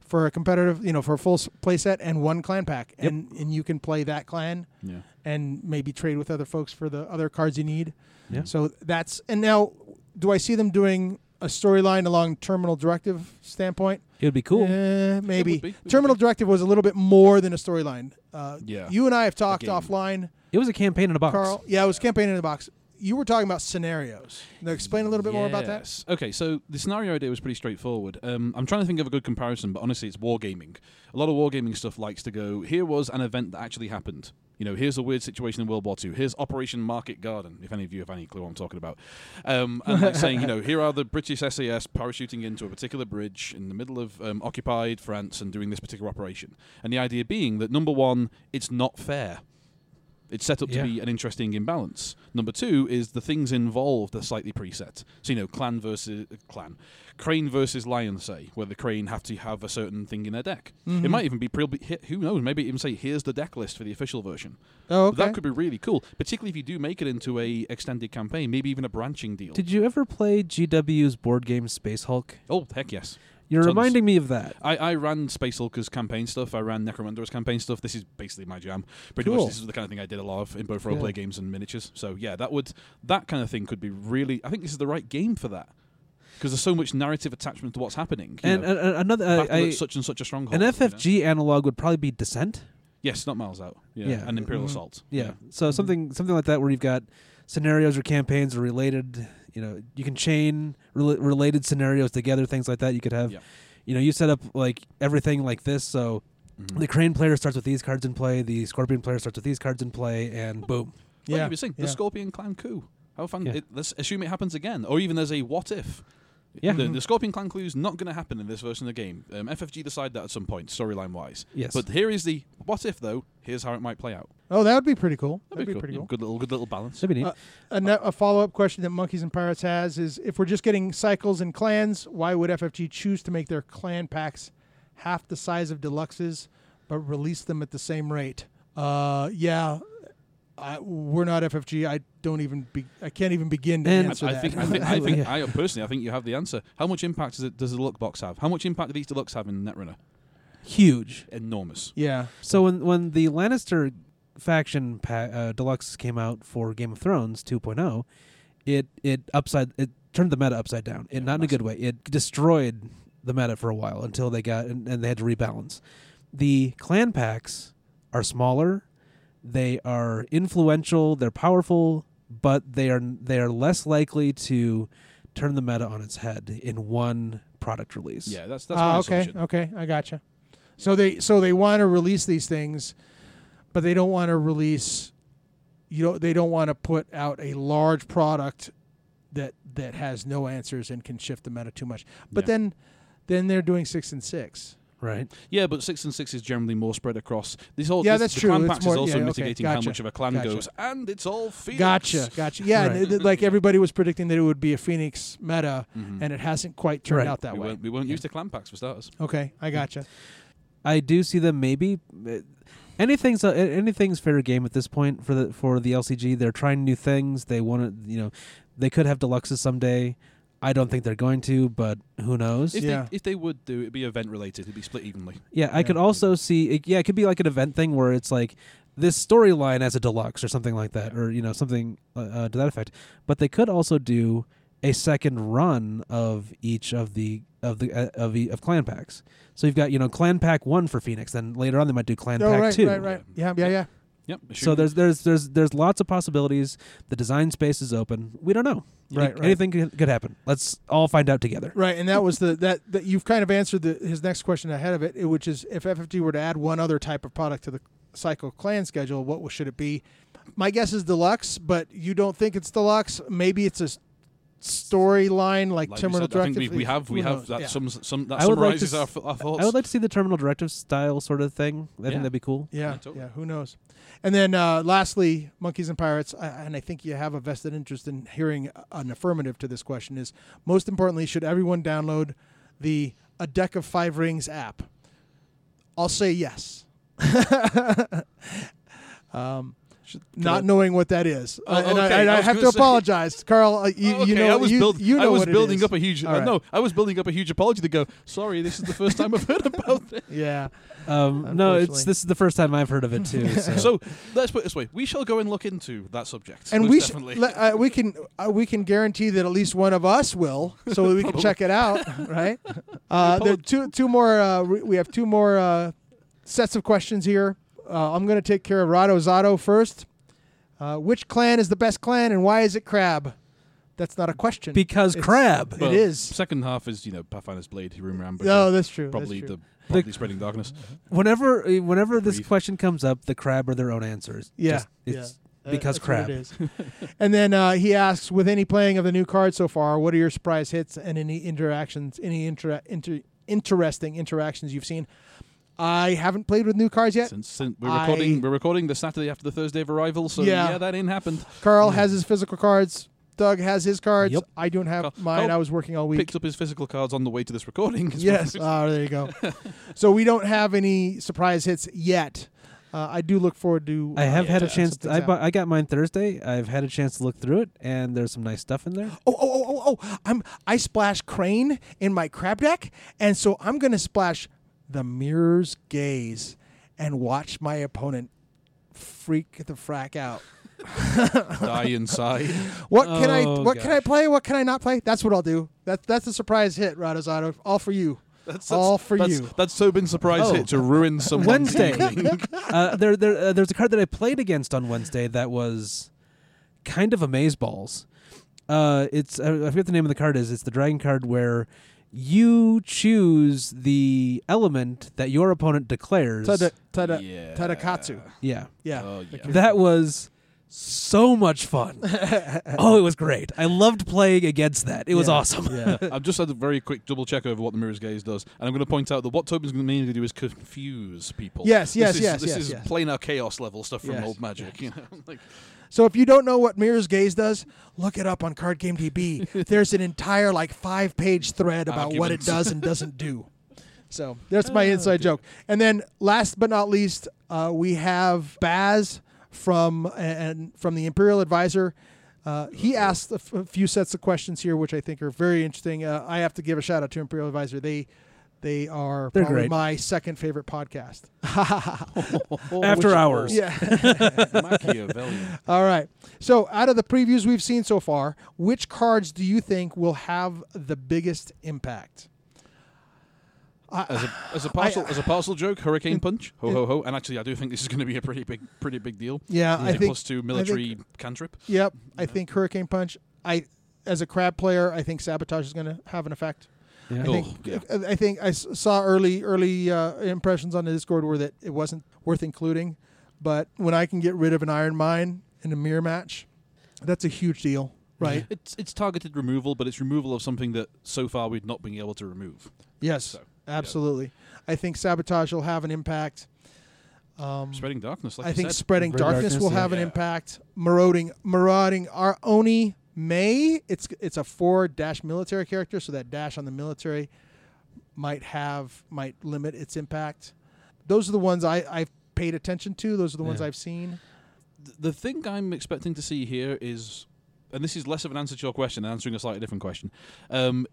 for a competitive, you know, for a full s- play set and one clan pack,
Yep.
and and you can play that clan
Yeah.
and maybe trade with other folks for the other cards you need.
Yeah.
So that's and now, do I see them doing a storyline along terminal directive standpoint?
It would be cool.
Eh, maybe.
would be,
Terminal directive was a little bit more than a storyline. Uh,
Yeah.
You and I have talked offline.
It was a campaign in a box.
Carl. Yeah, it was campaign in a box. You were talking about scenarios. Now, explain a little bit more about that.
Okay, so the scenario idea was pretty straightforward. Um, I'm trying to think of a good comparison, but honestly, it's wargaming. A lot of wargaming stuff likes to go, here was an event that actually happened. You know, here's a weird situation in World War II. Here's Operation Market Garden, if any of you have any clue what I'm talking about. Um, and like saying, you know, here are the British SAS parachuting into a particular bridge in the middle of um, occupied France and doing this particular operation. And the idea being that, number one, it's not fair. It's set up
Yeah.
to be an interesting imbalance. Number two is the things involved are slightly preset. So you know, clan versus uh, clan, crane versus lion, say, where the crane have to have a certain thing in their deck.
Mm-hmm.
It might even be pre- Who knows? Maybe even say here's the deck list for the official version.
Oh, okay.
That could be really cool, particularly if you do make it into a extended campaign, maybe even a branching deal.
Did you ever play GW's board game Space Hulk?
oh heck yes!
You're
Tons.
reminding me of that.
I, I ran Space Hulk's campaign stuff. I ran Necromunda's campaign stuff. This is basically my jam. Pretty
Cool.
much, this is the kind of thing I did a lot of in both roleplay
Yeah.
games and miniatures. So yeah, that would that kind of thing could be really. I think this is the right game for that because there's so much narrative attachment to what's happening.
And
know.
another, uh, I,
such and such a stronghold.
an
you know?
FFG analog would probably be Descent.
Yes, not miles out. Yeah,
Yeah.
and Imperial
Mhm.
Assault.
Yeah. So something something like that where you've got scenarios or campaigns are related. You know, you can chain rela- related scenarios together. Things like that. You could have.
Yeah.
You know, you set up like everything like this. So
Mhm.
the crane player starts with these cards in play. The scorpion player starts with these cards in play, and boom.
Like
yeah.
you were saying,
yeah.
the Scorpion Clan coup. How fun!
Yeah.
It, let's assume it happens again, or even there's a what if.
Yeah.
The, the Scorpion Clan clue is not going to happen in this version of the game. Um, FFG decide that at some point, storyline wise.
Yes.
But here is the what if though. Here's how it might play out.
Oh, that would be pretty cool. That'd,
That'd
be,
cool.
pretty
Yeah,
cool.
Good little, good little balance.
That'd be neat.
Uh, A, ne- a follow up question that Monkeys and Pirates has is if we're just getting cycles and clans, why would FFG choose to make their clan packs half the size of deluxes but release them at the same rate? Uh, yeah. I, we're not FFG. I don't even. Be, I can't even begin to
And-
answer
I
that.
think, I think, I think,
Yeah.
I personally, I think you have the answer. How much impact does it does the look box have? How much impact do these deluxe have in Netrunner?
Huge.
Enormous.
yeah.
So when when the Lannister faction pa- uh, deluxe came out for Game of Thrones 2.0, it it upside it turned the meta upside down. It
Yeah,
not in a good way. It destroyed the meta for a while until they got and, and they had to rebalance. The clan packs are smaller, they are influential, they're powerful, but they are they are less likely to turn the meta on its head in one product release.
Yeah, that's that's
Ah,
my
okay.
assumption.
Okay. I gotcha. So they so they want to release these things, but they don't want to release. You know, they don't want to put out a large product that that has no answers and can shift the meta too much. But
Yeah.
then, then they're doing six and six.
Right.
Yeah, but six and six is generally more spread across. This whole
Yeah,
this,
that's
the
true.
Clan
It's
packs
more-
is also
yeah, okay,
mitigating how much of a clan
gotcha.
goes, and it's all Phoenix.
Gotcha, gotcha. Yeah,
Right.
and it- like everybody was predicting that it would be a Phoenix meta,
Mhm.
and it hasn't quite turned
Right.
out that
we
way.
won't, we won't use the clan packs for starters.
Okay, I gotcha.
I do see them maybe. uh, Anything's uh, anything's fair game at this point for the for the LCG. They're trying new things. They want to, you know, they could have deluxes someday. I don't think they're going to, but who knows?
If
Yeah.
they if they would do, it'd be event related. It'd be split evenly.
yeah, I
Yeah.
could also see. It, yeah, it could be like an event thing where it's like this storyline as a deluxe or something like that, or you know something uh, uh, to that effect. But they could also do a second run of each of the of the uh, of e- of clan packs. So you've got you know clan pack one for Phoenix. Then later on they might do clan
oh,
pack
right,
two.
right, right. Yeah, yeah, yeah.
Yep.
So there's there's there's there's lots of possibilities. The design space is open. We don't know.
Right,
Any-
right.
Anything could, could happen. Let's all find out together.
Right, and that was the that that you've kind of answered the, his next question ahead of it, it- which is if FFG were to add one other type of product to the Cycle Clan schedule, what should it be? My guess is deluxe, but you don't think it's deluxe. Maybe it's a s- storyline like,
like
Terminal
said, I think we, we have we
Who
have
knows?
that
Yeah.
some some that
I would like to
our,
s-
f- our thoughts.
I would like to see the terminal directive style sort of thing. I
Yeah.
think that'd be cool.
Yeah,
Yeah,
yeah. Who knows? And then uh, lastly, monkeys and pirates, I, and I think you have a vested interest in hearing an affirmative to this question. Is most importantly, should everyone download the A Deck of Five Rings app? I'll say yes. um, not
I-
knowing what that is,
Oh,
Uh, and,
okay,
I, and
I
I have to
say-
apologize, Carl. Uh, you,
Oh, okay,
you know,
I was,
you,
build,
you know
I was
what
building up a huge.
All
Uh,
right.
no, I was building up a huge apology to go. Sorry, this is the first time I've heard about this.
Yeah,
Um, no, it's this is the first time I've heard of it too. So,
So let's put it this way: we shall go and look into that subject.
and we should,
definitely.
le- uh, we can uh, we can guarantee that at least one of us will, so we can check it out, right? Uh, there are two two more. Uh, we we have two more uh, sets of questions here. Uh, I'm going to take care of Rado Zato first. Uh, which clan is the best clan, and why is it Crab? That's not a question.
Because
It's-
crab.
It
Well,
is.
Second half is you know Pathfinder's Blade, Rumor Ambush.
No, that's true.
probably
that's true.
the probably spreading darkness.
Whenever uh, whenever this
Brief.
question comes up, the crab are their own answers.
Yeah,
Just- it's
Uh,
because
that's what
crab.
it is. and then uh, he asks, with any playing of the new card so far, what are your surprise hits and any interactions, any inter- inter- interesting interactions you've seen? I haven't played with new cards yet.
Since, since we're
I-
recording, we're recording the Saturday after the Thursday of arrival, so
Yeah.
yeah, that ain't happened.
Carl has his physical cards. Doug has his cards.
Yep.
I don't have
Carl-
mine.
Carl
I was working all week.
Picked up his physical cards on the way to this recording.
Yes. Oh, there you go. so we don't have any surprise hits yet. Uh, I do look forward to.
I have
uh,
had a
to-
chance.
some
I
things
bought, I got mine Thursday. I've had a chance to look through it, and there's some nice stuff in there.
Oh, oh, oh, oh, oh! I'm I splash Crane in my crab deck, and so I'm gonna splash the Mirror's Gaze and watch my opponent freak the frack out.
Die inside.
What can I?
Oh,
What can I
gosh.
play? What can I not play? That's what I'll do. That's that's a surprise hit, Radozado. All for you.
That's,
All for
that's,
you.
That's so been surprise
Oh.
hit to ruin someone's
Wednesday.
evening.
uh, there, there, uh, there's a card that I played against on Wednesday that was kind of amaze balls. Uh, it's uh, I forget the name of the card is. It's the dragon card where you choose the element that your opponent declares.
Tada, tada,
yeah.
Tadakatsu.
yeah,
Yeah.
Oh, yeah.
that was so much fun. oh, it was great. I loved playing against that. It was awesome.
Yeah.
I've just had a very quick double check over what the Mirror's Gaze does, and I'm going to point out that what Tobin's going to mainly do is confuse people.
Yes, yes,
this is,
yes,
This
yes,
is
yes.
planar chaos level stuff from
Yes,
old magic. You know, like
So if you don't know what Mirror's Gaze does, look it up on Card Game DB. There's an entire like five page thread about what it does and doesn't do. So that's my inside joke. And then last but not least, uh, we have Baz from and from the Imperial Advisor. Uh, he asked a, f- a few sets of questions here, which I think are very interesting. Uh, I have to give a shout out to Imperial Advisor. They they are
They're
probably
great.
my second favorite podcast.
After
which-
hours.
yeah.
Machiavellian.
All right. So, out of the previews we've seen so far, which cards do you think will have the biggest impact?
As a, as a parcel as a parcel joke, Hurricane mm. Punch, ho ho ho, and actually I do think this is going to be a pretty big pretty big deal.
Yeah, I
A
think.
plus two military cantrip.
Yep, I think Hurricane Punch. I, as a crab player, I think Sabotage is going to have an effect.
Yeah.
I
Oh,
think.
yeah.
I think I s- saw early early uh, impressions on the Discord were that it wasn't worth including, but when I can get rid of an Iron Mine in a mirror match, that's a huge deal, right?
It's it's targeted removal, but it's removal of something that so far we've not been able to remove.
Yes,
So,
absolutely. I think Sabotage will have an impact. Um,
Spreading darkness, like
I
you
think
said.
spreading darkness,
darkness,
will
yeah.
have an impact. Marauding, marauding. Our Oni may. It's it's a four dash military character, so that dash on the military might have might limit its impact. Those are the ones I I've paid attention to. Those are the ones
Yeah.
I've seen.
The thing I'm expecting to see here is, and this is less of an answer to your question, answering a slightly different question. Um,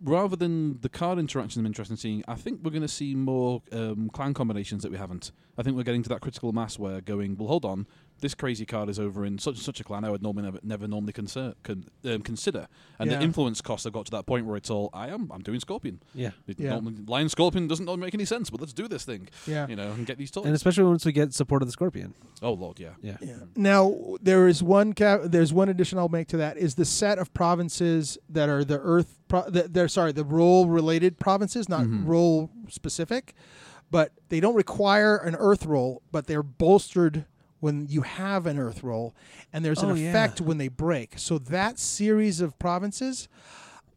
rather than the card interactions I'm interested in seeing, I think we're going to see more um, clan combinations that we haven't. I think we're getting to that critical mass where going, well, hold on, this crazy card is over in such and such a clan I would normally never, never normally consider, con, um, consider. And
Yeah.
the influence costs have got to that point where it's all, I am, I'm doing Scorpion.
Yeah.
It
Yeah.
normally- Lion Scorpion doesn't make any sense, but let's do this thing,
Yeah.
you know, and get these toys.
And especially once we get support of the scorpion.
oh, Lord, yeah.
Yeah.
Yeah. Now there is one ca- there's one addition I'll make to that is the set of provinces that are the Earth. Pro- that they're sorry the role related provinces, not
Mhm.
role specific, but they don't require an Earth role, but they're bolstered when you have an Earth role, and there's an
Oh, yeah.
effect when they break. So that series of provinces.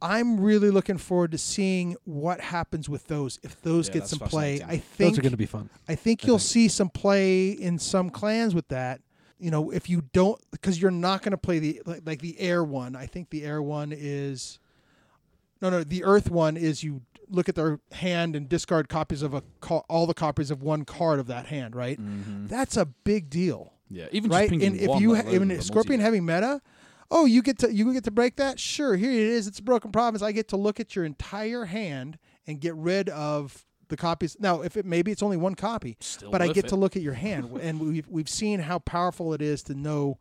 I'm really looking forward to seeing what happens with those if those
Yeah,
get some play. I think
Those are going to be fun.
I think
I
you'll
think.
see some play in some clans with that. You know, if you don't, because you're not going to play the like, like the air one. I think the air one is no, no. The earth one is you look at their hand and discard copies of a ca- all the copies of one card of that hand. Right,
Mm-hmm.
that's a big deal,
Yeah, even
right?
just
And if you
let
ha-
alone
in
the
a scorpion
multi-
heavy meta. Oh, you get to you get to break that? Sure, here it is. It's a broken province. I get to look at your entire hand and get rid of the copies. Now, if it maybe it's only one copy,
Still
but I get
it.
to look at your hand, and we've we've seen how powerful it is to know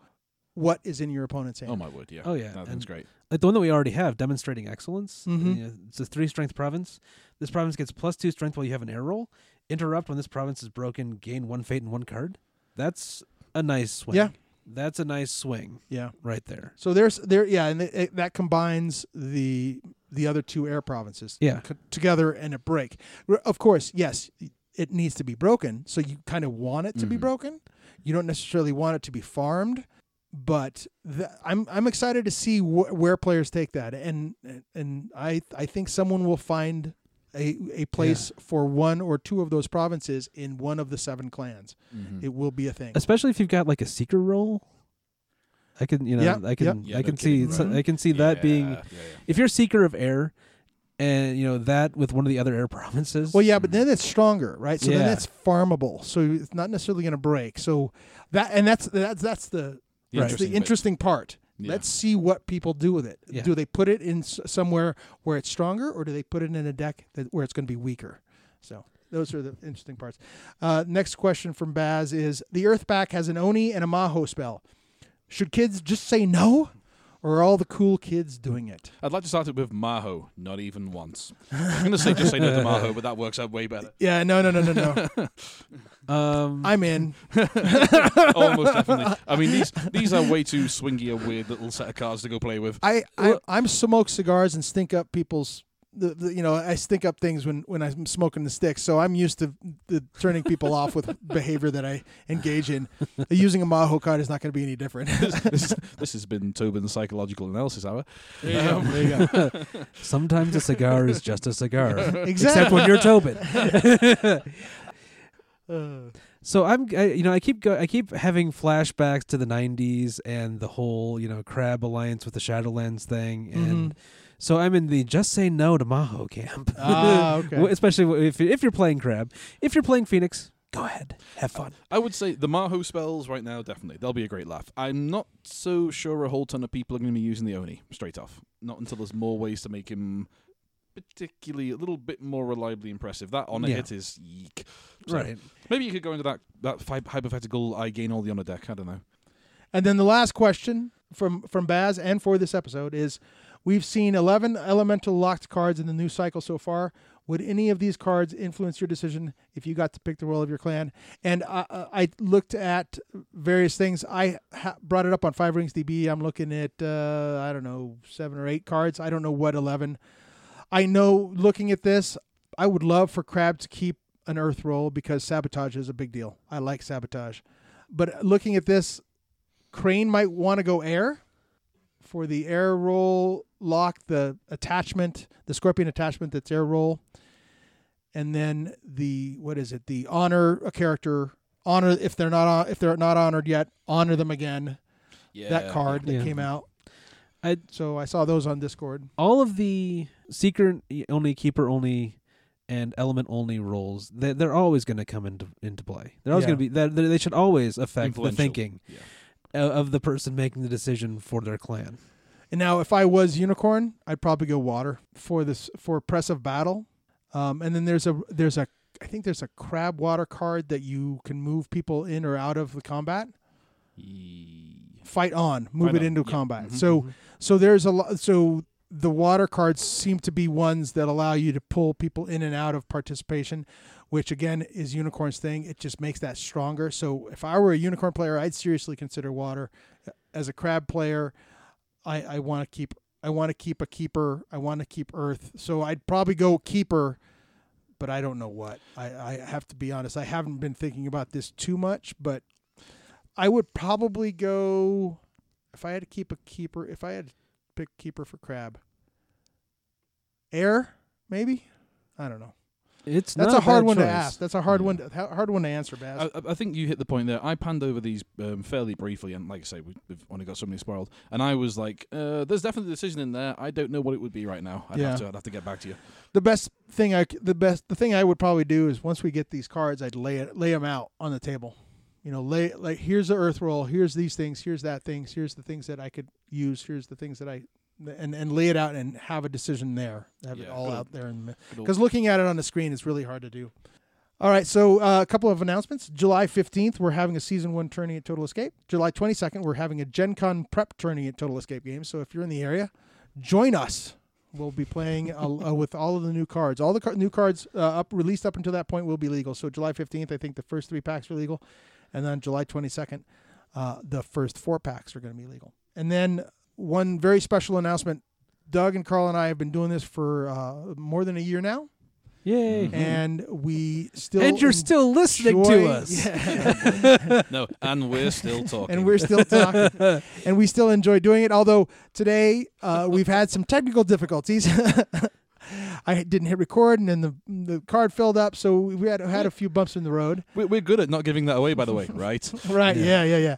what is in your opponent's hand.
Oh my word, yeah.
Oh, yeah,
that thing's
and-
great.
Like the one that we already have, demonstrating excellence.
Mhm.
You know, it's a three strength province. This province gets plus two strength while you have an air role. Interrupt when this province is broken. Gain one fate and one card. That's a nice swing.
Yeah.
That's a nice swing
Yeah.
right there.
So there's there yeah, and it, it- that combines the the other two air provinces
Yeah.
co- together and a break. Of course, yes, it needs to be broken. So you kind of want it to be
Mhm.
broken. You don't necessarily want it to be farmed, but th- I'm I'm excited to see wh- where players take that, and and I I think someone will find. A, a place for one or two of those provinces in one of the seven clans.
Mhm.
It will be a thing.
Especially if you've got like a seeker role. I can, you know,
Yeah,
I can,
yeah.
I can
no
see,
kidding,
so-
right.
I can see that being
Yeah, yeah, yeah.
if you're seeker of air, and you know that with one of the other air provinces.
Well, yeah, but then it's stronger, right? So then
Yeah.
it's farmable. So it's not necessarily going to break. So that and that's that's that's the
The
that's
interesting
the
bit.
interesting part.
Yeah.
Let's see what people do with it.
Yeah.
Do they put it in somewhere where it's stronger, or do they put it in a deck that, where it's going to be weaker? So those are the interesting parts. Uh, next question from Baz is: The Earthback has an Oni and a Maho spell. Should kids just say no, or are all the cool kids doing it?
I'd like to start it with Maho, not even once. I'm going to say just say no to Maho, but that works out way better.
Yeah, no, no, no, no, no.
um,
I'm in.
Almost definitely. I mean, these these are way too swingy a weird little set of cards to go play with.
I, I I'm smoke cigars and stink up people's. The, the, you know, I stink up things when, when I'm smoking the sticks, so I'm used to the turning people off with behavior that I engage in. Using a Maho card is not going to be any different.
this, this has been Tobin's psychological analysis hour.
there you go. There you go.
sometimes a cigar is just a cigar,
Exactly.
except when you're Tobin.
Uh,
So I'm, I, you know, I keep go, I keep having flashbacks to the '90s and the whole, you know, Crab alliance with the Shadowlands thing, and
Mhm.
So I'm in the just say no to Maho camp.
Ah, okay.
Especially if if you're playing Crab, if you're playing Phoenix, go ahead, have fun.
I would say the Maho spells right now, definitely. They'll be a great laugh. I'm not so sure a whole ton of people are going to be using the Oni straight off. Not until there's more ways to make him particularly a little bit more reliably impressive. That on a
Yeah.
hit is yeek. So
Right.
Maybe you could go into that that hy- hypothetical. I gain all the on a deck. I don't know.
and then the last question from from Baz and for this episode is: We've seen 11 elemental locked cards in the new cycle so far. Would any of these cards influence your decision if you got to pick the role of your clan? And I, I looked at various things. I ha- brought it up on Five Rings DB. I'm looking at uh, I don't know seven or eight cards. I don't know what 11. I know looking at this, I would love for Crab to keep an Earth role because sabotage is a big deal. I like sabotage, but looking at this, Crane might want to go air for the air role lock, the attachment, the scorpion attachment that's air role, and then the what is it? The honor a character honor if they're not uh, if they're not honored yet, honor them again.
Yeah.
that card that
Yeah.
came out.
I
So I saw those on Discord.
all of the seeker only, keeper only, and element only roles, they, they're always going to come into into play. They're always
Yeah.
going to be. They're, they're- should always affect the thinking
Yeah.
O- of the person making the decision for their clan.
And now, if I was unicorn, I'd probably go water for this for press of battle. Um, and then there's a there's a I think there's a crab water card that you can move people in or out of the combat.
Ye-
Fight on, move
Fight
it
on,
into
yeah.
combat.
Mhm.
So so there's a lot. So the water cards seem to be ones that allow you to pull people in and out of participation, which again is unicorn's thing. It just makes that stronger. So if I were a unicorn player, I'd seriously consider water. As a crab player, I I want to keep I want to keep a keeper. I want to keep Earth. So I'd probably go keeper, but I don't know what. I I have to be honest. I haven't been thinking about this too much, but I would probably go if I had to keep a keeper. If I had to pick keeper for crab, air maybe. I don't know.
It's
That's
not
a hard
bad
one to
choice.
ask. That's a hard
Yeah.
one. To, hard one to answer, Baz.
I, I- I think you hit the point there. I panned over these um, fairly briefly, and like I say, we, we've only got so many spoiled. And I was like, uh, "There's definitely a decision in there. I don't know what it would be right now. I'd
Yeah.
have to. I'd have to get back to you."
the best thing I c- the best the thing I would probably do is once we get these cards, I'd lay it lay them out on the table. You know, lay like here's the earth role, here's these things, here's that things, here's the things that I could use, here's the things that I and and lay it out and have a decision there, have it all
good.
out there, and because looking at it on the screen is really hard to do. All right, so uh, a couple of announcements. July 15th, we're having a season one tourney at Total Escape. July 22nd, we're having a Gen Con prep tourney at Total Escape Games. So if you're in the area, join us. We'll be playing uh, uh, with all of the new cards. All the car- new cards uh, up released up until that point will be legal. So July 15th, I think the first three packs are legal, and then July 22nd, uh, the first four packs are going to be legal. And then one very special announcement: Doug and Carl and I have been doing this for uh, more than a year now,
Yay.
and we still
and you're still listening to us.
Yeah.
No, and we're still talking.
and we're still talking, and we still enjoy doing it. Although today uh, we've had some technical difficulties. I didn't hit record, and then the the card filled up, so we had had a few bumps in the road.
We're, we're good at not giving that away, by the way, right?
Right? Yeah, yeah, yeah.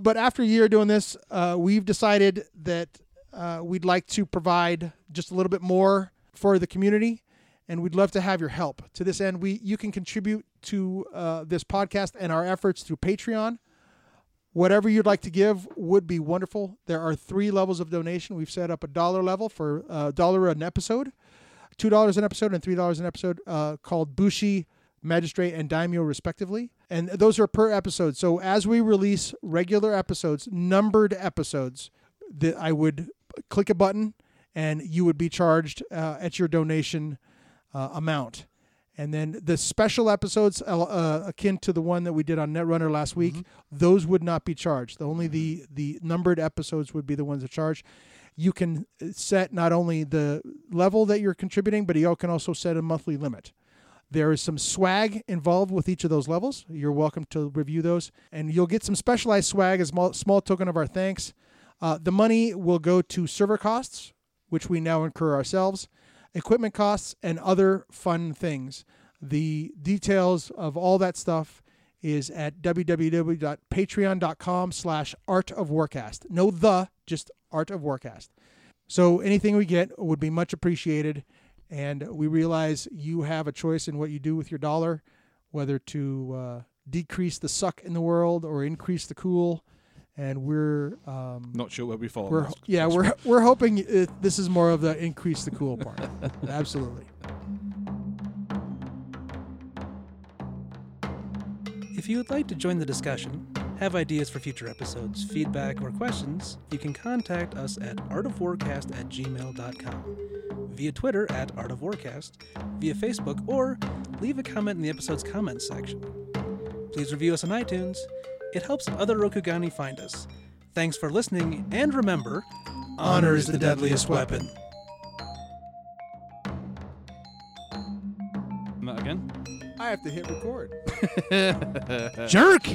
But after a year doing this, uh, we've decided that uh, we'd like to provide just a little bit more for the community, and we'd love to have your help. To this end, we you can contribute to uh, this podcast and our efforts through Patreon. Whatever you'd like to give would be wonderful. There are three levels of donation. We've set up a dollar level for a dollar an episode, two dollars an episode, and three dollars an episode, uh, called Bushi, Magistrate, and Daimyo, respectively. And those are per episode. So as we release regular episodes, numbered episodes, that I would click a button, and you would be charged uh, at your donation uh, amount. And then the special episodes, uh, akin to the one that we did on Netrunner last week, those would not be charged. Only the the numbered episodes would be the ones that charge. You can uh, set not only the level that you're contributing, but you can also set a monthly limit. There is some swag involved with each of those levels. You're welcome to review those, and you'll get some specialized swag as small, small token of our thanks. Uh, the money will go to server costs, which we now incur ourselves, equipment costs, and other fun things. The details of all that stuff is at www.patreon.com slash art of warcast. No the, just art of warcast. So anything we get would be much appreciated. And we realize you have a choice in what you do with your dollar, whether to uh, decrease the suck in the world or increase the cool. And we're um,
Not sure where we fall.
we're yeah we're we're hoping it, this is more of the increase the cool part. Absolutely.
If you would like to join the discussion, have ideas for future episodes, feedback, or questions, you can contact us at artofwarcast at gmail.com, via Twitter at artofwarcast, via Facebook, or leave a comment in the episode's comments section. Please review us on iTunes. It helps other Rokugani find us. Thanks for listening, and remember, honor is the deadliest weapon.
And again?
I have to hit record.
Jerk!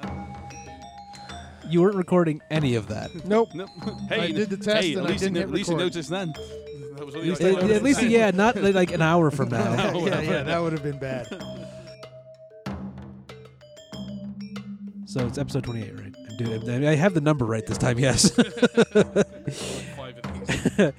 you weren't recording any of that.
Nope.
No. Hey,
I did the test
hey,
and
at
I
least, you,
didn't
at
hit
least you
record.
noticed then. That was only
least
At,
five
at least, yeah, not li- like an hour from now.
yeah,
whatever.
yeah, that would have been bad.
So it's episode 28, right? I'm doing, I have the number right this time, yes.
Five of these.